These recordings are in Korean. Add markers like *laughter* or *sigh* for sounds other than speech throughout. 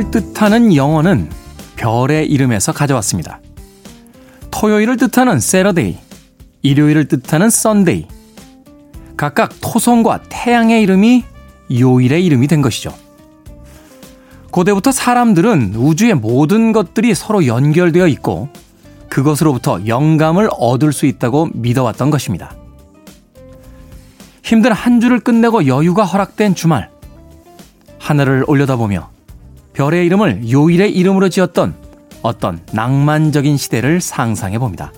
요일을 뜻하는 영어는 별의 이름에서 가져왔습니다. 토요일을 뜻하는 Saturday, 일요일을 뜻하는 Sunday. 각각 토성과 태양의 이름이 요일의 이름이 된 것이죠. 고대부터 사람들은 우주의 모든 것들이 서로 연결되어 있고 그것으로부터 영감을 얻을 수 있다고 믿어왔던 것입니다. 힘든 한 주를 끝내고 여유가 허락된 주말. 하늘을 올려다보며 별의 이름을 요일의 이름으로 지었던 어떤 낭만적인 시대를 상상해 봅니다.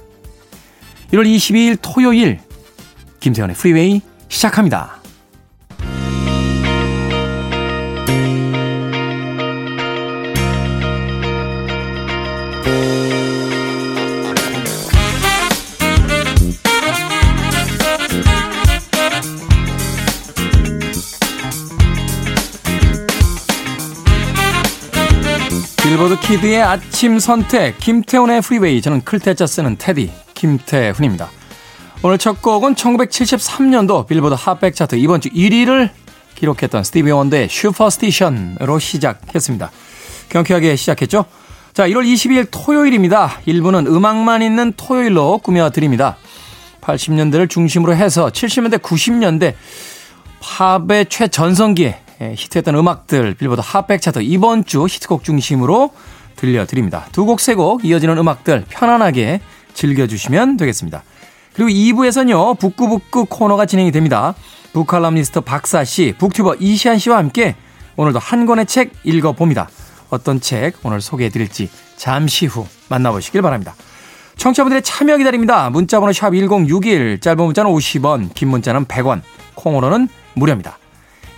1월 22일 토요일 김태현의 프리웨이 시작합니다. Kid의 아침 선택 김태훈의 프리웨이 저는 클 태 자 쓰는 테디 김태훈입니다. 오늘 첫 곡은 1973년도 빌보드 핫백 차트 이번 주 1위를 기록했던 스티비 원더의 Superstition으로 시작했습니다. 경쾌하게 시작했죠? 자, 1월 22일 토요일입니다. 1부는 음악만 있는 토요일로 꾸며드립니다. 80년대를 중심으로 해서 70년대, 90년대 팝의 최전성기에 예, 히트했던 음악들 빌보드 핫백 차트 이번 주 히트곡 중심으로 들려드립니다. 두 곡, 세 곡 이어지는 음악들 편안하게 즐겨주시면 되겠습니다. 그리고 2부에서는요, 북구북구 코너가 진행이 됩니다. 북칼럼니스트 박사 씨, 북튜버 이시안 씨와 함께 오늘도 한 권의 책 읽어봅니다. 어떤 책 오늘 소개해 드릴지 잠시 후 만나보시길 바랍니다. 청취자분들의 참여 기다립니다. 문자번호 샵 1061, 짧은 문자는 50원, 긴 문자는 100원, 콩으로는 무료입니다.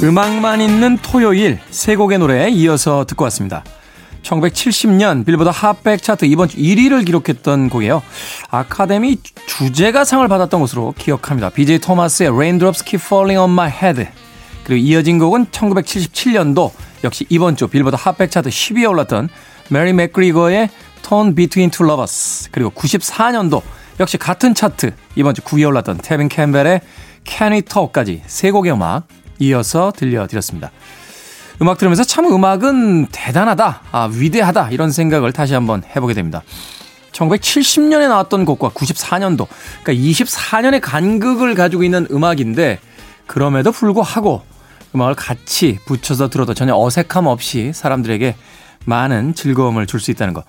음악만 있는 토요일 세 곡의 노래 이어서 듣고 왔습니다. 1970년 빌보드 핫백 차트 이번 주 1위를 기록했던 곡이에요. 아카데미 주제가상을 받았던 것으로 기억합니다. BJ 토마스의 Raindrops Keep Falling on My Head. 그리고 이어진 곡은 1977년도 역시 이번 주 빌보드 핫백 차트 10위에 올랐던 메리 맥그리거의 Torn Between Two Lovers. 그리고 94년도 역시 같은 차트 이번 주 9위에 올랐던 테빈 캠벨의 Can We Talk까지 세 곡의 음악 이어서 들려드렸습니다. 음악 들으면서 참 음악은 대단하다, 아, 위대하다, 이런 생각을 다시 한번 해보게 됩니다. 1970년에 나왔던 곡과 94년도, 그러니까 24년의 간극을 가지고 있는 음악인데, 그럼에도 불구하고 음악을 같이 붙여서 들어도 전혀 어색함 없이 사람들에게 많은 즐거움을 줄 수 있다는 것.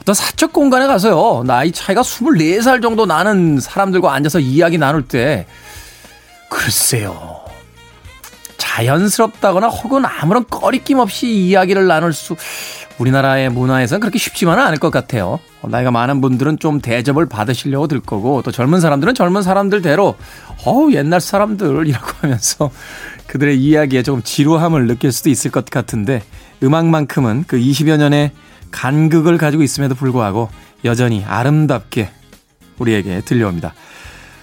어떤 사적 공간에 가서요, 나이 차이가 24살 정도 나는 사람들과 앉아서 이야기 나눌 때, 글쎄요. 자연스럽다거나 혹은 아무런 꺼리낌 없이 이야기를 나눌 수 우리나라의 문화에서는 그렇게 쉽지만은 않을 것 같아요. 나이가 많은 분들은 좀 대접을 받으시려고 들 거고 또 젊은 사람들은 젊은 사람들대로 어우 옛날 사람들이라고 *laughs* 하면서 그들의 이야기에 조금 지루함을 느낄 수도 있을 것 같은데 음악만큼은 그 20여 년의 간극을 가지고 있음에도 불구하고 여전히 아름답게 우리에게 들려옵니다.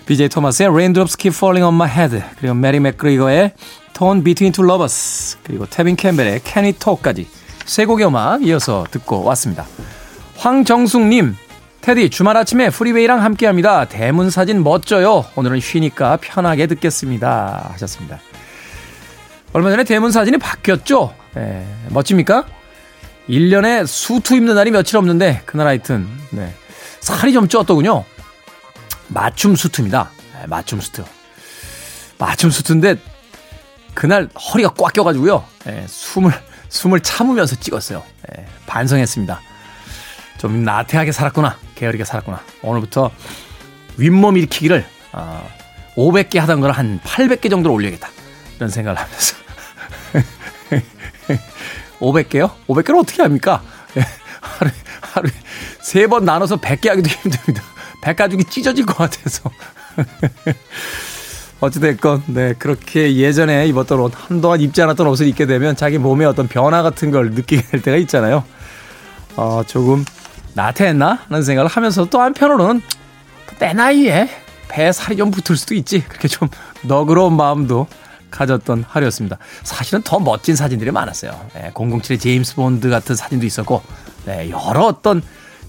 BJ 토마스의 Raindrops Keep Falling on My Head 그리고 메리 맥그리거의 Torn Between Two Lovers 그리고 테빈 캠벨의 We Talk까지 세 곡의 음악 이어서 듣고 왔습니다. 황정숙님 테디 주말 아침에 프리웨이랑 함께합니다. 대문 사진 멋져요. 오늘은 쉬니까 편하게 듣겠습니다. 하셨습니다. 얼마 전에 대문 사진이 바뀌었죠? 네, 멋집니까? 1년에 수투 입는 날이 며칠 없는데 그날 하여튼 네, 살이 좀 쪘더군요. 맞춤 수트입니다. 네, 맞춤 수트. 맞춤 수트인데 그날 허리가 꽉 껴가지고요. 네, 숨을 숨을 참으면서 찍었어요. 네, 반성했습니다. 좀 나태하게 살았구나. 게으르게 살았구나. 오늘부터 윗몸 일으키기를 어, 500개 하던 걸 한 800개 정도로 올려야겠다. 이런 생각을 하면서 *laughs* 500개요? 500개를 어떻게 합니까? 하루에, 하루에 세 번 나눠서 100개 하기도 힘듭니다. 뱃가죽이 찢어질 것 같아서. *laughs* 어찌됐건, 네, 그렇게 예전에 입었던 옷, 한동안 입지 않았던 옷을 입게 되면 자기 몸에 어떤 변화 같은 걸 느끼게 될 때가 있잖아요. 어, 조금 나태했나? 라는 생각을 하면서 또 한편으로는 내 나이에 배에 살이 좀 붙을 수도 있지. 그렇게 좀 너그러운 마음도 가졌던 하루였습니다. 사실은 더 멋진 사진들이 많았어요. 네, 007의 제임스 본드 같은 사진도 있었고, 네, 여러 어떤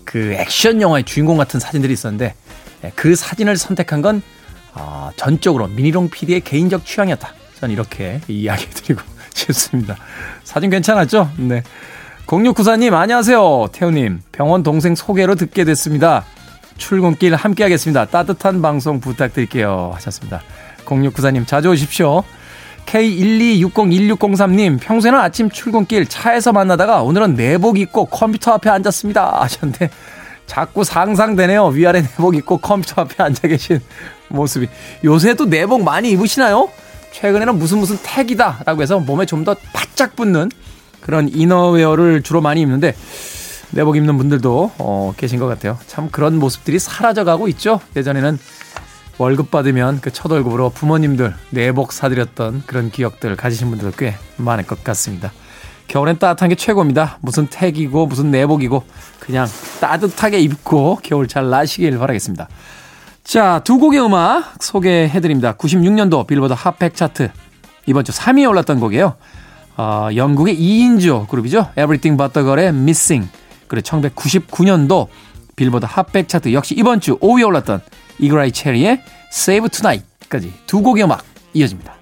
그 액션 영화의 주인공 같은 사진들이 있었는데, 네, 그 사진을 선택한 건 어, 전적으로 미니롱 PD의 개인적 취향이었다. 저는 이렇게 이야기 드리고 *laughs* 싶습니다. 사진 괜찮았죠? 네. 0694님, 안녕하세요. 태우님, 병원 동생 소개로 듣게 됐습니다. 출근길 함께 하겠습니다. 따뜻한 방송 부탁드릴게요. 하셨습니다. 0694님, 자주 오십시오. K1260163님, 평소에는 아침 출근길 차에서 만나다가 오늘은 내복 입고 컴퓨터 앞에 앉았습니다. 하셨는데, 자꾸 상상되네요. 위아래 내복 입고 컴퓨터 앞에 앉아 계신 모습이. 요새도 내복 많이 입으시나요? 최근에는 무슨 무슨 택이다 라고 해서 몸에 좀 더 바짝 붙는 그런 이너웨어를 주로 많이 입는데, 내복 입는 분들도 어, 계신 것 같아요. 참 그런 모습들이 사라져가고 있죠. 예전에는 월급 받으면 그 첫 월급으로 부모님들 내복 사드렸던 그런 기억들 가지신 분들도 꽤 많을 것 같습니다. 겨울엔 따뜻한 게 최고입니다. 무슨 택이고 무슨 내복이고 그냥 따뜻하게 입고 겨울 잘 나시길 바라겠습니다. 자, 두 곡의 음악 소개해 드립니다. 96년도 빌보드 핫백 차트 이번 주 3위에 올랐던 곡이에요. 어, 영국의 2인조 그룹이죠. Everything But The Girl의 Missing 그리고 1999년도 빌보드 핫백 차트 역시 이번 주 5위에 올랐던 이그라이 체리의 Save Tonight까지 두 곡의 음악 이어집니다.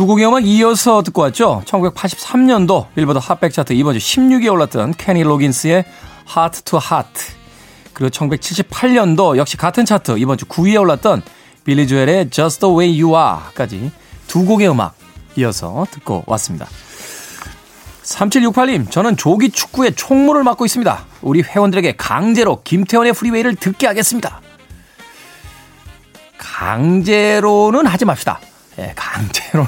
두 곡의 음악 이어서 듣고 왔죠. 1983년도 빌보드 핫백 차트 이번 주 16위에 올랐던 케니 로긴스의 Heart to Heart 그리고 1978년도 역시 같은 차트 이번 주 9위에 올랐던 빌리 조엘의 Just the Way You Are까지 두 곡의 음악 이어서 듣고 왔습니다. 3768님, 저는 조기 축구의 총무를 맡고 있습니다. 우리 회원들에게 강제로 김태훈의 프리웨이를 듣게 하겠습니다. 강제로는 하지 맙시다. 예, 강제로.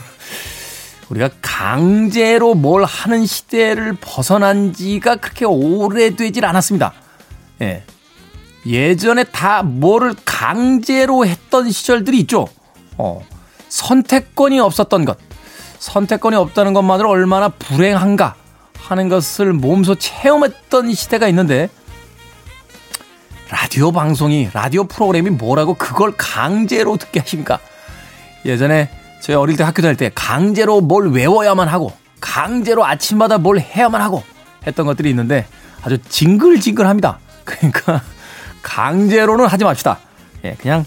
우리가 강제로 뭘 하는 시대를 벗어난 지가 그렇게 오래되질 않았습니다. 예. 예전에 다 뭐를 강제로 했던 시절들이 있죠. 어, 선택권이 없었던 것. 선택권이 없다는 것만으로 얼마나 불행한가 하는 것을 몸소 체험했던 시대가 있는데 라디오 방송이 라디오 프로그램이 뭐라고 그걸 강제로 듣게 하십니까? 예전에 저희 어릴 때 학교 다닐 때 강제로 뭘 외워야만 하고 강제로 아침마다 뭘 해야만 하고 했던 것들이 있는데 아주 징글징글합니다. *laughs* 그러니까 강제로는 하지 맙시다. 예, 그냥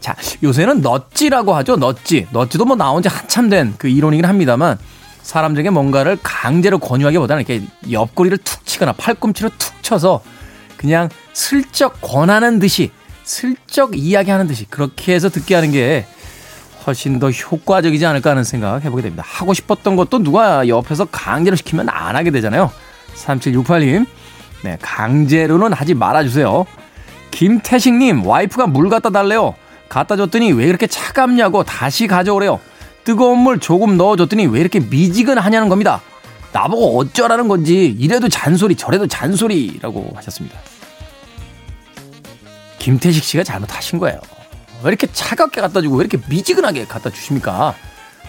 자, 요새는 넛지라고 하죠. 넛지. 넛지도 뭐 나온 지 한참 된 그 이론이긴 합니다만 사람들에게 뭔가를 강제로 권유하기보다는 이렇게 옆구리를 툭 치거나 팔꿈치로 툭 쳐서 그냥 슬쩍 권하는 듯이 슬쩍 이야기하는 듯이 그렇게 해서 듣게 하는 게 훨씬 더 효과적이지 않을까 하는 생각 해보게 됩니다. 하고 싶었던 것도 누가 옆에서 강제로 시키면 안 하게 되잖아요. 3768님, 네, 강제로는 하지 말아주세요. 김태식님, 와이프가 물 갖다 달래요. 갖다 줬더니 왜 이렇게 차갑냐고 다시 가져오래요. 뜨거운 물 조금 넣어줬더니 왜 이렇게 미지근하냐는 겁니다. 나보고 어쩌라는 건지 이래도 잔소리 저래도 잔소리라고 하셨습니다. 김태식 씨가 잘못하신 거예요. 왜 이렇게 차갑게 갖다 주고 왜 이렇게 미지근하게 갖다 주십니까?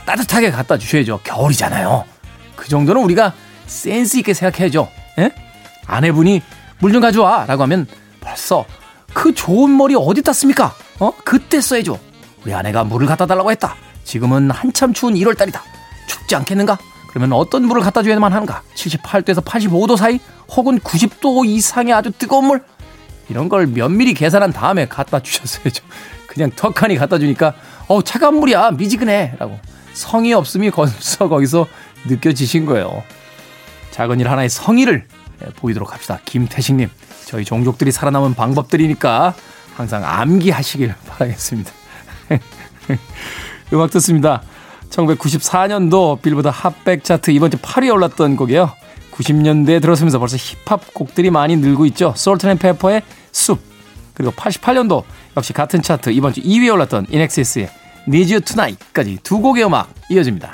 따뜻하게 갖다 주셔야죠. 겨울이잖아요. 그 정도는 우리가 센스 있게 생각해야죠. 예? 아내분이 물 좀 가져와 라고 하면 벌써 그 좋은 머리 어디 땄습니까? 어? 그때 써야죠. 우리 아내가 물을 갖다 달라고 했다. 지금은 한참 추운 1월달이다. 춥지 않겠는가? 그러면 어떤 물을 갖다 줘야만 하는가? 78도에서 85도 사이? 혹은 90도 이상의 아주 뜨거운 물? 이런 걸 면밀히 계산한 다음에 갖다 주셨어야죠. 그냥 턱하니 갖다 주니까 어우 차가운 물이야 미지근해 라고 성의 없음이 거기서 거기서 느껴지신 거예요. 작은 일 하나의 성의를 보이도록 합시다. 김태식님, 저희 종족들이 살아남은 방법들이니까 항상 암기하시길 *laughs* 바라겠습니다. *laughs* 음악 듣습니다. 1994년도 빌보드 핫백 차트 이번 주 8위에 올랐던 곡이에요. 90년대에 들어서면서 벌써 힙합 곡들이 많이 늘고 있죠. 솔트앤페퍼의 숲. 그리고 88년도 역시 같은 차트 이번 주 2위에 올랐던 인엑세스의 Need You Tonight까지 두 곡의 음악 이어집니다.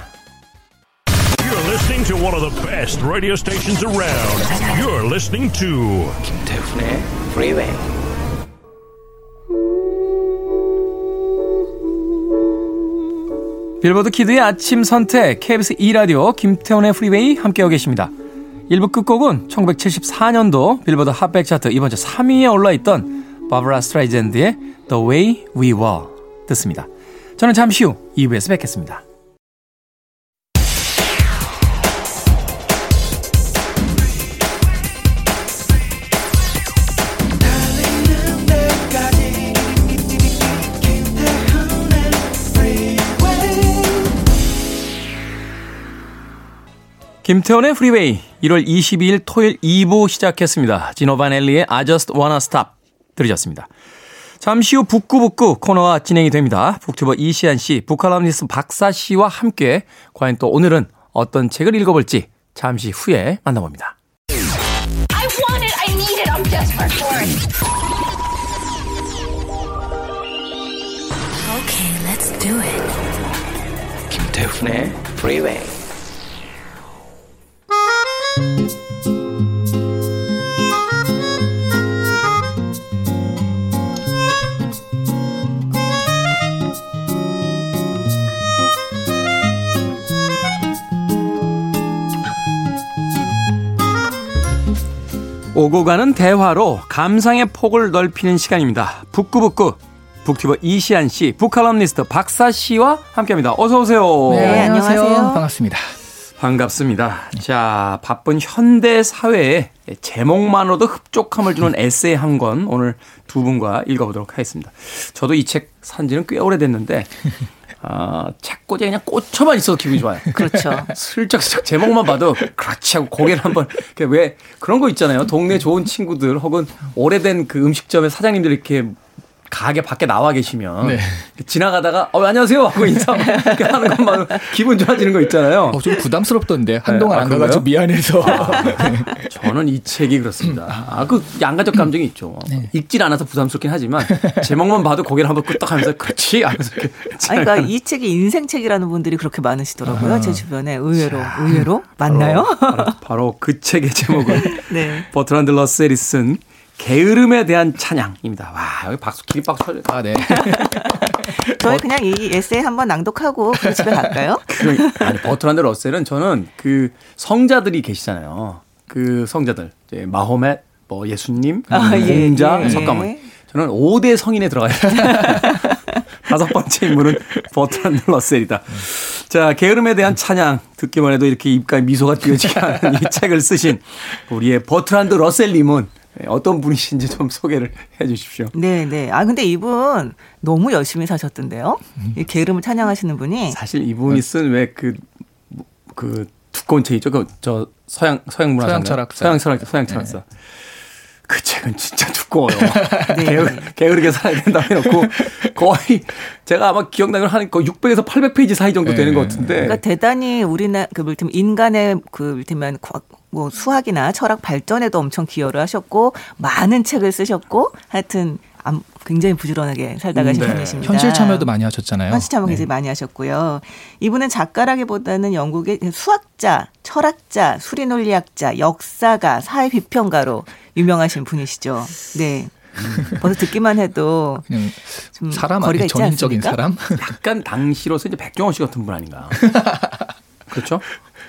You're listening to one of the best radio stations around. You're listening to 김태훈의 Freeway. 빌보드 Kid의 아침 선택 KBS 2 라디오 김태훈의 프리웨이 함께하고 계십니다. 1부 끝곡은 1974년도 빌보드 핫백 차트 이번 주 3위에 올라있던 바브라 스트라이젠드의 The Way We Were 듣습니다. 저는 잠시 후 2부에서 뵙겠습니다. 김태훈의 프리웨이 1월 22일 토요일 2부 시작했습니다. 지노 바넬리의 I Just Wanna Stop 들으셨습니다. 잠시 후 북구북구 코너가 진행이 됩니다. BookTuber 이시한 씨, book 칼럼니스트 박사 씨와 함께 과연 또 오늘은 어떤 책을 읽어볼지 잠시 후에 만나봅니다. I want it. I need it. I'm desperate for it. Okay, let's do it. 김태훈의 Freeway. 오고 가는 대화로 감상의 폭을 넓히는 시간입니다. 북구북구 북튜버 이시안 씨, 북칼럼니스트 박사 씨와 함께합니다. 어서 오세요. 네, 안녕하세요. 반갑습니다. 반갑습니다. 자, 바쁜 현대 사회에 제목만으로도 흡족함을 주는 에세이 한 권 오늘 두 분과 읽어보도록 하겠습니다. 저도 이 책 산지는 꽤 오래됐는데 *laughs* 아, 책꽂이에 그냥 꽂혀만 있어도 기분이 좋아요. *laughs* 그렇죠. 슬쩍슬쩍 제목만 봐도 그렇지 하고 고개를 한번 왜 그런 거 있잖아요. 동네 좋은 친구들 혹은 오래된 그 음식점의 사장님들 이렇게 가게 밖에 나와 계시면 네. 지나가다가 어 안녕하세요 하고 인사 *laughs* 하는 것만 기분 좋아지는 거 있잖아요. 어, 좀 부담스럽던데 한동안 아, 안 가가지고? 미안해서. *laughs* 저는 이 책이 그렇습니다. 아, 그 양가적 감정이 있죠. 네. 읽질 않아서 부담스럽긴 하지만 제목만 봐도 고개를 한번 끄덕하면서 그렇지 하면서 아니, 그러니까 이 책이 인생 책이라는 분들이 그렇게 많으시더라고요. 제 주변에 의외로 의외로 맞나요? 바로, 바로 그 책의 제목은 *laughs* 네. 버트란드 러셀이 쓴 게으름에 대한 찬양입니다. 와 여기 박수 기립박수 쳐줘. 아, 네. *laughs* 저희 그냥 이 에세이 한번 낭독하고 그 집에 갈까요? *laughs* 그, 아니 버트란드 러셀은 저는 그 성자들이 계시잖아요. 그 성자들 이제 마호멧, 뭐 예수님, 아, 예, 공자, 예. 석가모니. 저는 5대 성인에 들어가요. *laughs* 다섯 번째 인물은 버트란드 러셀이다. 자, 게으름에 대한 찬양 듣기만 해도 이렇게 입가에 미소가 띄어지게 하는 이 책을 쓰신 우리의 버트란드 러셀님은 어떤 분이신지 좀 소개를 *laughs* 해 주십시오. 네, 네. 아 근데 이분 너무 열심히 사셨던데요. 이 게으름을 찬양하시는 분이 사실 이분이 쓴 왜그그 두꺼운 책이죠. 그저 서양 서양 문화 서양 철학사. 서양 철학 서양 철학사. 그 책은 진짜 두꺼워요. *laughs* 네. 게으, 게으르게 살아야 된다 해놓고 거의 제가 아마 기억나는 한거 600에서 800페이지 사이 정도 되는 네. 것 같은데. 그러니까 대단히 우리나 그 물팀 인간의 그 물팀한 뭐 수학이나 철학 발전에도 엄청 기여를 하셨고 많은 책을 쓰셨고 하여튼 암- 굉장히 부지런하게 살다 가신 네. 분이십니다. 현실 참여도 많이 하셨잖아요. 현실 참여 네. 굉장히 많이 하셨고요. 이분은 작가라기보다는 영국의 수학자, 철학자, 수리논리학자, 역사가, 사회 비평가로 유명하신 분이시죠. 네. 벌써 듣기만 해도 *laughs* 그냥 좀 사람? 있지 전인적인? 사람? 약간 당시로서 이제 백종원 씨 같은 분 아닌가. *laughs* 그렇죠?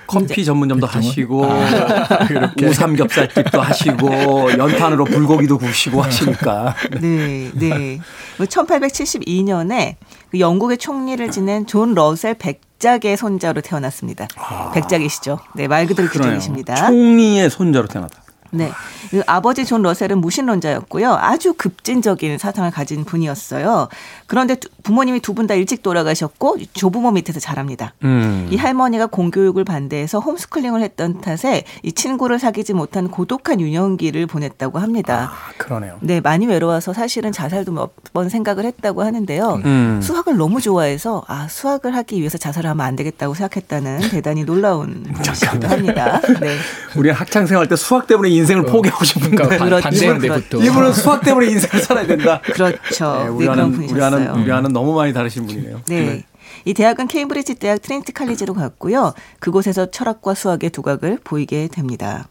커피 전문점도 하시고 *laughs* 우삼겹살집도 하시고 *laughs* 연탄으로 불고기도 구우시고 하시니까 *laughs* 네, 네. 1872년에 그 영국의 총리를 지낸 존 러셀 백작의 손자로 태어났습니다. 백작이시죠. 네, 말 그대로 아. 그러네요. 귀족이십니다. 총리의 손자로 태어났다. 네. 그 아버지 존 러셀은 무신론자였고요. 아주 급진적인 사상을 가진 분이었어요. 그런데 두- 부모님이 두 분 다 일찍 돌아가셨고 조부모 밑에서 자랍니다. 음. 이 할머니가 공교육을 반대해서 홈스쿨링을 했던 탓에 이 친구를 사귀지 못한 고독한 유년기를 보냈다고 합니다. 아, 그러네요. 네, 많이 외로워서 사실은 자살도 몇 번 생각을 했다고 하는데요. 음. 수학을 너무 좋아해서 아 수학을 하기 위해서 자살을 하면 안 되겠다고 생각했다는 대단히 놀라운 분이시기도 합니다. 네, 우리 학창 생활 때 수학 때문에 인생을 포기하고 싶은데 그러니까 반- 그렇죠. 반대인데 그렇죠. 보통. 이분은 수학 때문에 인생을 살아야 된다. *laughs* 그렇죠. 네, 네, 우리 그런 아는 분이셨어요. 우리 아는 우리 아는 너무 많이 다르신 분이네요. 네. 이 대학은 케임브리지 대학 트리니티 칼리지로 갔고요. 그곳에서 철학과 수학의 두각을 보이게 됩니다.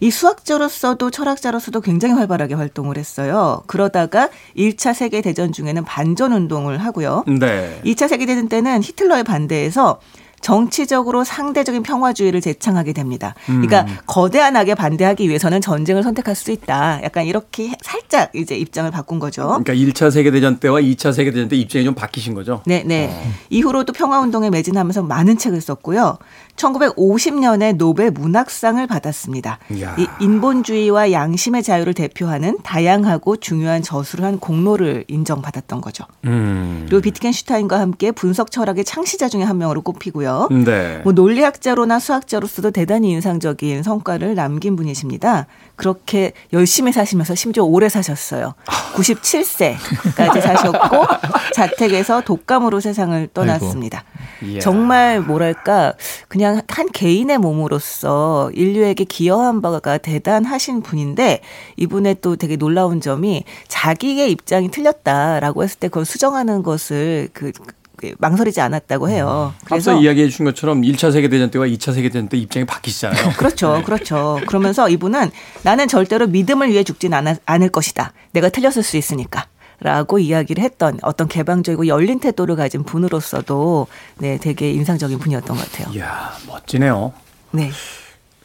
이 수학자로서도 철학자로서도 굉장히 활발하게 활동을 했어요. 그러다가 1차 세계 대전 중에는 반전 운동을 하고요. 네. 2차 세계 대전 때는 히틀러에 반대해서 정치적으로 상대적인 평화주의를 제창하게 됩니다. 그러니까 거대한 악에 반대하기 위해서는 전쟁을 선택할 수 있다. 약간 이렇게 살짝 이제 입장을 바꾼 거죠. 그러니까 1차 세계대전 때와 2차 세계대전 때 입장이 좀 바뀌신 거죠? 네, 네. 이후로도 평화운동에 매진하면서 많은 책을 썼고요. 1950년에 노벨 문학상을 받았습니다. 이야. 이 인본주의와 양심의 자유를 대표하는 다양하고 중요한 저술을 한 공로를 인정받았던 거죠. 음. 그리고 비트겐슈타인과 함께 분석 철학의 창시자 중에 한 명으로 꼽히고요. 네. 뭐 논리학자로나 수학자로서도 대단히 인상적인 성과를 남긴 분이십니다. 그렇게 열심히 사시면서 심지어 오래 사셨어요. 97세까지 *laughs* 사셨고 자택에서 독감으로 세상을 떠났습니다. 이야. 정말 뭐랄까 그냥 한 개인의 몸으로서 인류에게 기여한 바가 대단하신 분인데 이분의 또 되게 놀라운 점이 자기의 입장이 틀렸다라고 했을 때 그걸 수정하는 것을 그, 그 망설이지 않았다고 해요. 앞서 이야기해 주신 것처럼 1차 세계대전 때와 2차 세계대전 때 입장이 바뀌시잖아요. *laughs* 그렇죠, 그렇죠. 그러면서 이분은 나는 절대로 믿음을 위해 죽진 않아, 않을 것이다. 내가 틀렸을 수 있으니까. 라고 이야기를 했던 어떤 개방적이고 열린 태도를 가진 분으로서도 네, 되게 인상적인 분이었던 것 같아요. 이야, 멋지네요. 네.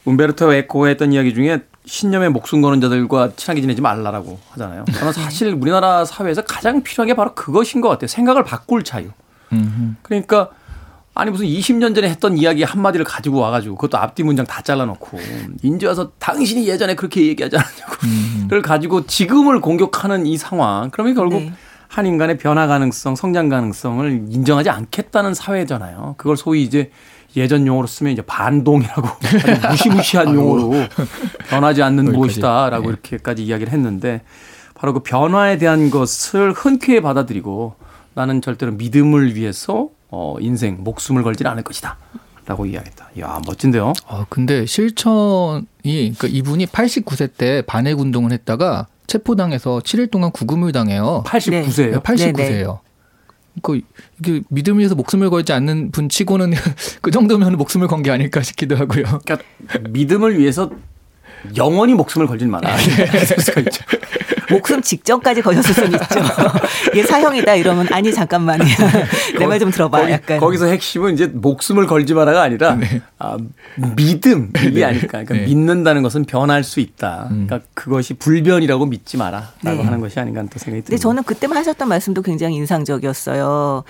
움베르토 에코가 했던 이야기 중에 신념에 목숨 거는 자들과 친하게 지내지 말라라고 하잖아요. *laughs* 저는 사실 우리나라 사회에서 가장 필요한 게 바로 그것인 것 같아요. 생각을 바꿀 자유. 음. 그러니까 아니 무슨 20년 전에 했던 이야기 한 마디를 가지고 와가지고 그것도 앞뒤 문장 다 잘라놓고 인제 와서 당신이 예전에 그렇게 얘기하지 않았냐고를 가지고 지금을 공격하는 이 상황 그러면 결국 네. 한 인간의 변화 가능성, 성장 가능성을 인정하지 않겠다는 사회잖아요. 그걸 소위 이제 예전 용어로 쓰면 이제 반동이라고 무시무시한 *laughs* 용어로 변하지 않는. 무엇이다라고 예. 이렇게까지 이야기를 했는데 바로 그 변화에 대한 것을 흔쾌히 받아들이고 나는 절대로 믿음을 위해서 어, 인생 목숨을 걸지는 않을 것이다. 라고 이야기했다. 이야, 멋진데요? 아, 근데 실천이 그러니까 이분이 89세 때 반핵 운동을 했다가 체포당해서 7일 동안 구금을 당해요. 89세예요. 89세예요. 그 이게 믿음을 위해서 목숨을 걸지 않는 분 치고는 *laughs* 그 정도면 목숨을 건 게 아닐까 싶기도 하고요. 그러니까 믿음을 위해서 영원히 목숨을 걸진 마라. 아, 있죠. *laughs* 목숨 직전까지 거셨을 수는 있죠. 이게 사형이다 이러면 아니 잠깐만요. *laughs* 내말 좀 들어봐. 거기, 약간. 거기서 핵심은 이제 목숨을 걸지 마라가 아니라 아, 믿음 이게 아닐까. 그러니까 네. 믿는다는 것은 변할 수 있다. 그러니까 그것이 불변이라고 믿지 마라라고 네. 하는 것이 아닌가 하는 또 생각이 듭니다. 근데 저는 그때만 하셨던 말씀도 굉장히 인상적이었어요.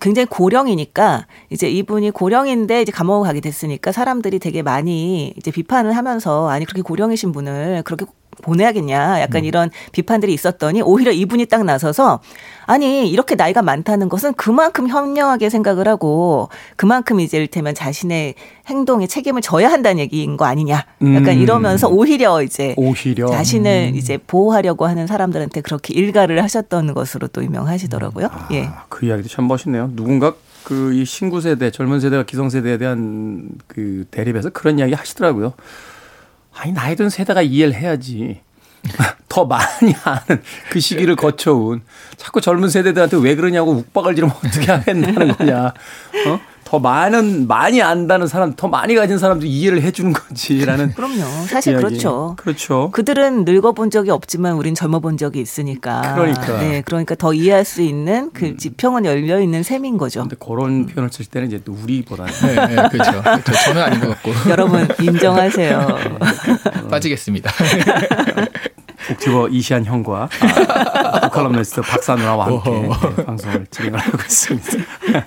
굉장히 고령이니까 이제 이분이 고령인데 이제 감옥을 가게 됐으니까 사람들이 되게 많이 이제 비판을 하면서 아니 그렇게 고령이신 분을 그렇게 보내야겠냐 약간 이런 비판들이 있었더니 오히려 이분이 딱 나서서 아니 이렇게 나이가 많다는 것은 그만큼 현명하게 생각을 하고 그만큼 이제 일테면 자신의 행동에 책임을 져야 한다는 얘기인 거 아니냐 약간 음. 이러면서 오히려 이제 오히려 자신을 이제 보호하려고 하는 사람들한테 그렇게 일가를 하셨던 것으로 또 유명하시더라고요. 예. 아, 그 이야기도 참 멋있네요. 누군가 그 이 신구 세대, 젊은 세대와 기성 세대에 대한 그 대립에서 그런 이야기 하시더라고요. 아니 나이 든 세대가 이해를 해야지. *laughs* 더 많이 아는 그 시기를 거쳐온 자꾸 젊은 세대들한테 왜 그러냐고 욱박을 지르면 어떻게 하겠다는 거냐. 어? 더 많은 많이 안다는 사람, 더 많이 가진 사람도 이해를 해주는 거지라는. *laughs* 그럼요. 사실 이야기. 그렇죠. 그렇죠. 그들은 늙어본 적이 없지만 우린 젊어본 적이 있으니까. 그러니까. 네, 그러니까 더 이해할 수 있는 그 지평은 열려 있는 셈인 거죠. 근데 그런 표현을 쓸 때는 이제 또 우리보다는 네, 네, 그렇죠. 그렇죠. 저는 아닌 것 같고 여러분 인정하세요. 빠지겠습니다. *laughs* 북튜버 이시안 형과 아, *laughs* 컬럼니스트 박사 누나와 함께 네, 방송을 진행을 하고 있습니다.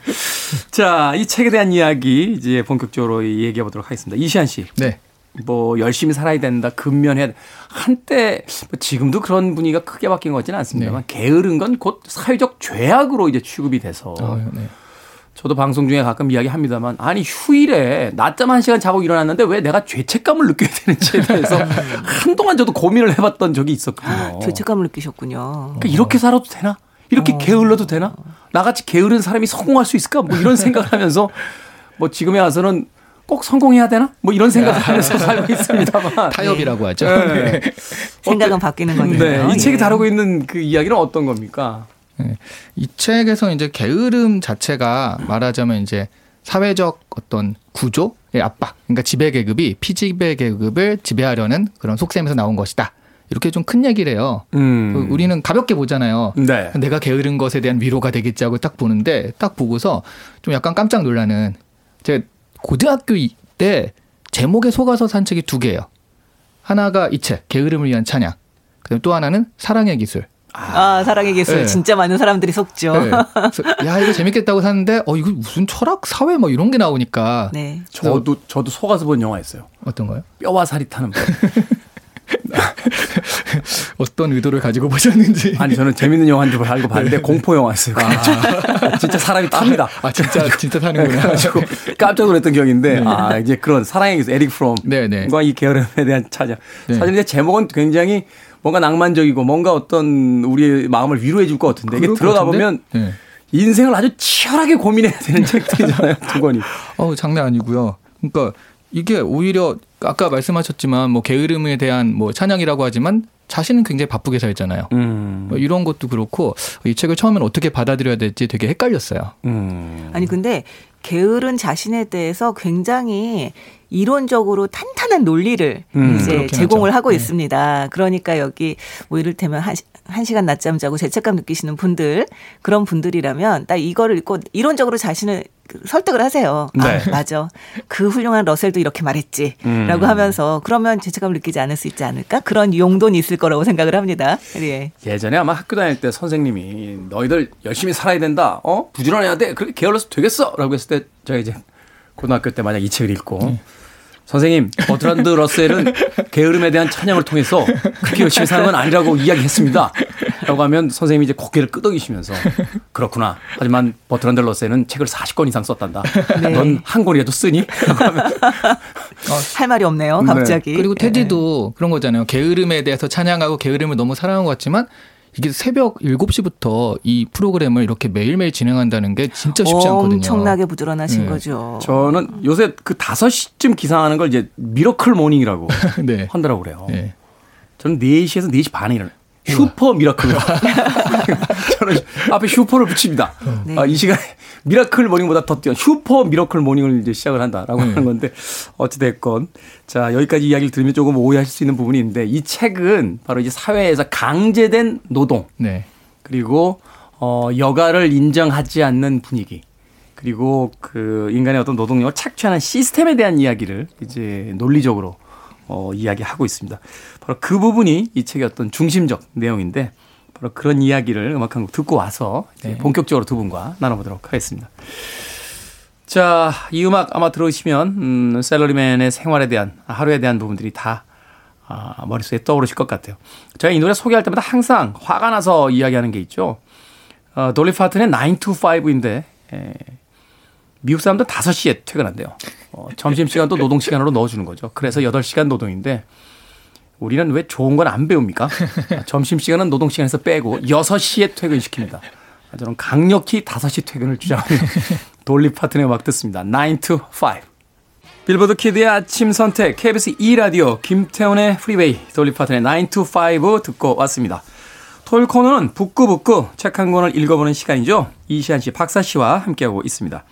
*laughs* 자, 이 책에 대한 이야기 이제 본격적으로 얘기해 보도록 하겠습니다. 이시안 씨, 네. 뭐 열심히 살아야 된다, 근면해야 돼. 한때 뭐 지금도 그런 분위기가 크게 바뀐 것 같지는 않습니다만 게으른 건 곧 사회적 죄악으로 이제 취급이 돼서 아, 네. 저도 방송 중에 가끔 이야기합니다만 아니 휴일에 낮잠 한 시간 자고 일어났는데 왜 내가 죄책감을 느껴야 되는지에 대해서 *laughs* 한동안 저도 고민을 해봤던 적이 있었거든요. 죄책감을 느끼셨군요. 그러니까 이렇게 살아도 되나? 이렇게 어. 게을러도 되나? 나같이 게으른 사람이 성공할 수 있을까? 뭐 이런 *laughs* 생각을 하면서 뭐 지금에 와서는 꼭 성공해야 되나? 뭐 이런 생각을 하면서 살고 있습니다만. 타협이라고 하죠. 네. *laughs* 생각은 바뀌는 거네요. 네. 이 책이 예. 다루고 있는 그 이야기는 어떤 겁니까? 네. 이 책에서 이제 게으름 자체가 말하자면 이제 사회적 어떤 구조의 압박, 그러니까 지배 계급이 피지배 계급을 지배하려는 그런 속셈에서 나온 것이다. 이렇게 좀 큰 얘기를 해요. 음. 우리는 가볍게 보잖아요. 네. 내가 게으른 것에 대한 위로가 되겠지 하고 딱 보는데 딱 보고서 좀 약간 깜짝 놀라는 제가 고등학교 이- 때 제목에 속아서 산 책이 두 개예요. 하나가 이 책, 게으름을 위한 찬양. 그다음 또 하나는 사랑의 기술. 아, 사랑의 기술. 네. 진짜 많은 사람들이 속죠. 네. *laughs* 야 이거 재밌겠다고 샀는데 어 이거 무슨 철학 사회 뭐 이런 게 나오니까 네. 저도 저도 속아서 본 영화였어요. 어떤 거요? 뼈와 살이 타는 법. *laughs* 어떤 의도를 가지고 보셨는지. 아니 저는 재밌는 영화인 줄 알고 봤는데 공포 영화였어요. *laughs* 진짜 사람이 탑니다. 아 진짜 진짜 사는구나. 그래가지고 깜짝 놀랐던 기억인데 아 이제 그런 사랑의 기술 에릭 프롬과 네네. 이 게으름에 대한 차자. 네. 사실 이제 제목은 굉장히 뭔가 낭만적이고 뭔가 어떤 우리의 마음을 위로해 줄 것 같은데 이게 들어가? 보면 네. 인생을 아주 치열하게 고민해야 되는 *laughs* 책들이잖아요 두 권이. 어 장난 아니고요. 그러니까 이게 오히려 아까 말씀하셨지만 뭐 게으름에 대한 뭐 찬양이라고 하지만 자신은 굉장히 바쁘게 살잖아요. 음. 뭐 이런 것도 그렇고 이 책을 처음에는 어떻게 받아들여야 될지 되게 헷갈렸어요. 음. 아니 근데 게으른 자신에 대해서 굉장히 이론적으로 탄탄한 논리를 음, 이제 제공을 하죠. 하고 네. 있습니다. 그러니까 여기 뭐 이를테면 한, 시- 한 시간 낮잠 자고 죄책감 느끼시는 분들 그런 분들이라면 딱 이거를 읽고 이론적으로 자신을 그 설득을 하세요. 네. 아, 맞아. 그 훌륭한 러셀도 이렇게 말했지. 음. 라고 하면서 그러면 죄책감을 느끼지 않을 수 있지 않을까? 그런 용도는 있을 거라고 생각을 합니다. 예. 예전에 아마 학교 다닐 때 선생님이 너희들 열심히 살아야 된다. 어? 부지런해야 돼. 그렇게 게을러서 되겠어. 라고 했을 때 제가 이제 고등학교 때 만약 이 책을 읽고 선생님, 버트란드 러셀은 게으름에 대한 찬양을 통해서 그렇게 열심히 사는 건 아니라고 이야기했습니다. 라고 하면 선생님이 이제 고개를 끄덕이시면서 그렇구나. 하지만 버트란드 러셀은 책을 40권 이상 썼단다. 넌 한 권이라도 쓰니? 라고 하면 할 말이 없네요. 갑자기. 그리고 예. 테디도 그런 거잖아요. 게으름에 대해서 찬양하고 게으름을 너무 사랑한 것 같지만 이게 새벽 7시부터 이 프로그램을 이렇게 매일매일 진행한다는 게 진짜 쉽지 않거든요. 엄청나게 부지런하신 네. 거죠. 저는 요새 그 5시쯤 기상하는 걸 이제 miracle morning이라고 *laughs* 네. 한다고 그래요. 네. 저는 4시에서 4시 반에 일어나요. super miracle로. *laughs* 저는 앞에 super를 붙입니다. 네. 아, 이 시간에 miracle morning보다 더 뛰어 super miracle morning을 이제 시작을 한다라고 네. 하는 건데 어찌됐건 자, 여기까지 이야기를 들으면 조금 오해하실 수 있는 부분이 있는데 이 책은 바로 이제 사회에서 강제된 노동 네. 그리고 어, 여가를 인정하지 않는 분위기. 그리고 그 인간의 어떤 노동력을 착취하는 시스템에 대한 이야기를 이제 논리적으로 어, 이야기하고 있습니다. 바로 그 부분이 이 책의 어떤 중심적 내용인데 바로 그런 이야기를 음악 한 곡 듣고 와서 네. 본격적으로 두 분과 나눠보도록 하겠습니다. 자, 이 음악 아마 들으시면 음, 셀러리맨의 생활에 대한 하루에 대한 부분들이 다 아, 머릿속에 떠오르실 것 같아요. 제가 이 노래 소개할 때마다 항상 화가 나서 이야기하는 게 있죠. 어, 돌리 파튼의 9 to 5인데 에, 미국 사람들 5시에 퇴근한대요. 어, 점심시간도 노동시간으로 넣어주는 거죠. 그래서 8시간 노동인데 우리는 왜 좋은 건 안 배웁니까? 아, *laughs* 점심시간은 노동시간에서 빼고 6시에 퇴근시킵니다. 아, 저는 강력히 5시 퇴근을 주장하는 *laughs* 돌리 파튼의 음악 듣습니다. 9 to 5. 빌보드 키드의 아침 선택 KBS 2라디오 김태훈의 프리웨이 돌리 파튼의 9 to 5 듣고 왔습니다. 토요일 코너는 북구북구 책 한 권을 읽어보는 시간이죠. 이시안 씨, 박사 씨와 함께하고 있습니다.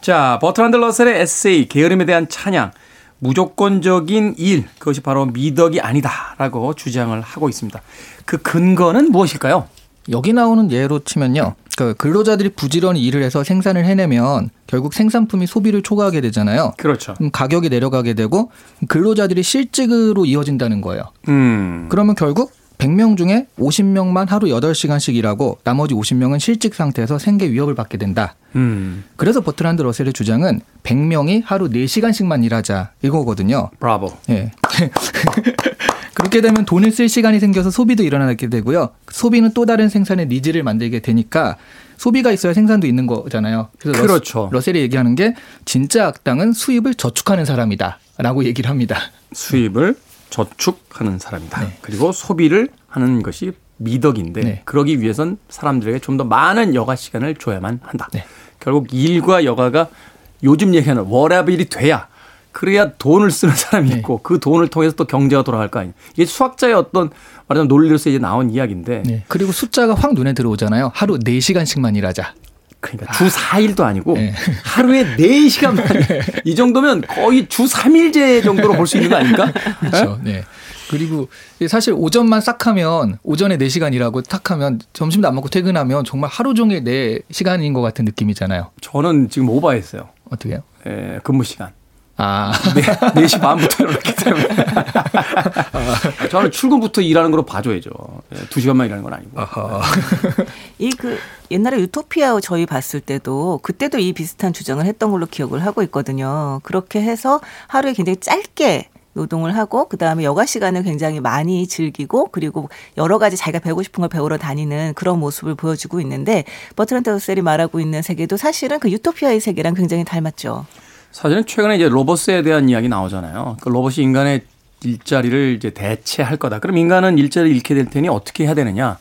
자, 버트란드 러셀의 에세이 게으름에 대한 찬양 무조건적인 일 그것이 바로 미덕이 아니다라고 주장을 하고 있습니다. 그 근거는 무엇일까요? 여기 나오는 예로 치면요. 그 근로자들이 부지런히 일을 해서 생산을 해내면 결국 생산품이 소비를 초과하게 되잖아요. 그렇죠. 그럼 가격이 내려가게 되고 근로자들이 실직으로 이어진다는 거예요. 음. 그러면 결국 100명 중에 50명만 하루 8시간씩 일하고 나머지 50명은 실직 상태에서 생계 위협을 받게 된다. 음, 그래서 버트란드 러셀의 주장은 100명이 하루 4시간씩만 일하자 이거거든요. 브라보. 예. *laughs* 그렇게 되면 돈을 쓸 시간이 생겨서 소비도 일어나게 되고요. 소비는 또 다른 생산의 needs를 만들게 되니까 소비가 있어야 생산도 있는 거잖아요. 그래서 그렇죠. 러셀, 이 얘기하는 게 진짜 악당은 수입을 저축하는 사람이다라고 얘기를 합니다. 수입을 저축하는 사람이다. 네. 그리고 소비를 하는 것이 미덕인데 네. 그러기 위해선 사람들에게 좀 더 많은 여가 시간을 줘야만 한다. 네. 결국 일과 여가가 요즘 얘기하는 워라벨이 돼야 그래야 돈을 쓰는 사람이 네. 있고 그 돈을 통해서 또 경제가 돌아갈 거 아니에요. 이게 수학자의 어떤 말하자면 논리로서 이제 나온 이야기인데 네. 그리고 숫자가 확 눈에 들어오잖아요. 하루 4시간씩만 일하자. 그러니까 주 4일도 아니고 네. 하루에 4시간만 *laughs* 이 정도면 거의 주 3일제 정도로 볼 수 있는 거 아닙니까? 그렇죠. 네. 그리고 사실 오전만 싹 하면 오전에 4시간 일하고 탁 하면 점심도 안 먹고 퇴근하면 정말 하루 종일 4시간인 것 같은 느낌이잖아요. 저는 지금 오버했어요. 어떻게 해요? 에, 근무 시간. 아, 네, 4시 반부터 일어났기 때문에. 저는 출근부터 일하는 걸로 봐줘야죠. 예, 2시간만 일하는 건 아니고. 이 그 옛날에 유토피아 저희 봤을 때도 그때도 이 비슷한 주장을 했던 걸로 기억을 하고 있거든요. 그렇게 해서 하루에 굉장히 짧게 노동을 하고 그 다음에 여가 시간을 굉장히 많이 즐기고 그리고 여러 가지 자기가 배우고 싶은 걸 배우러 다니는 그런 모습을 보여주고 있는데 버트란트 러셀이 말하고 있는 세계도 사실은 그 유토피아의 세계랑 굉장히 닮았죠. 사실은 최근에 이제 로봇에 대한 이야기 나오잖아요. 그 로봇이 인간의 일자리를 이제 대체할 거다. 그럼 인간은 일자리를 잃게 될 테니 어떻게 해야 되느냐?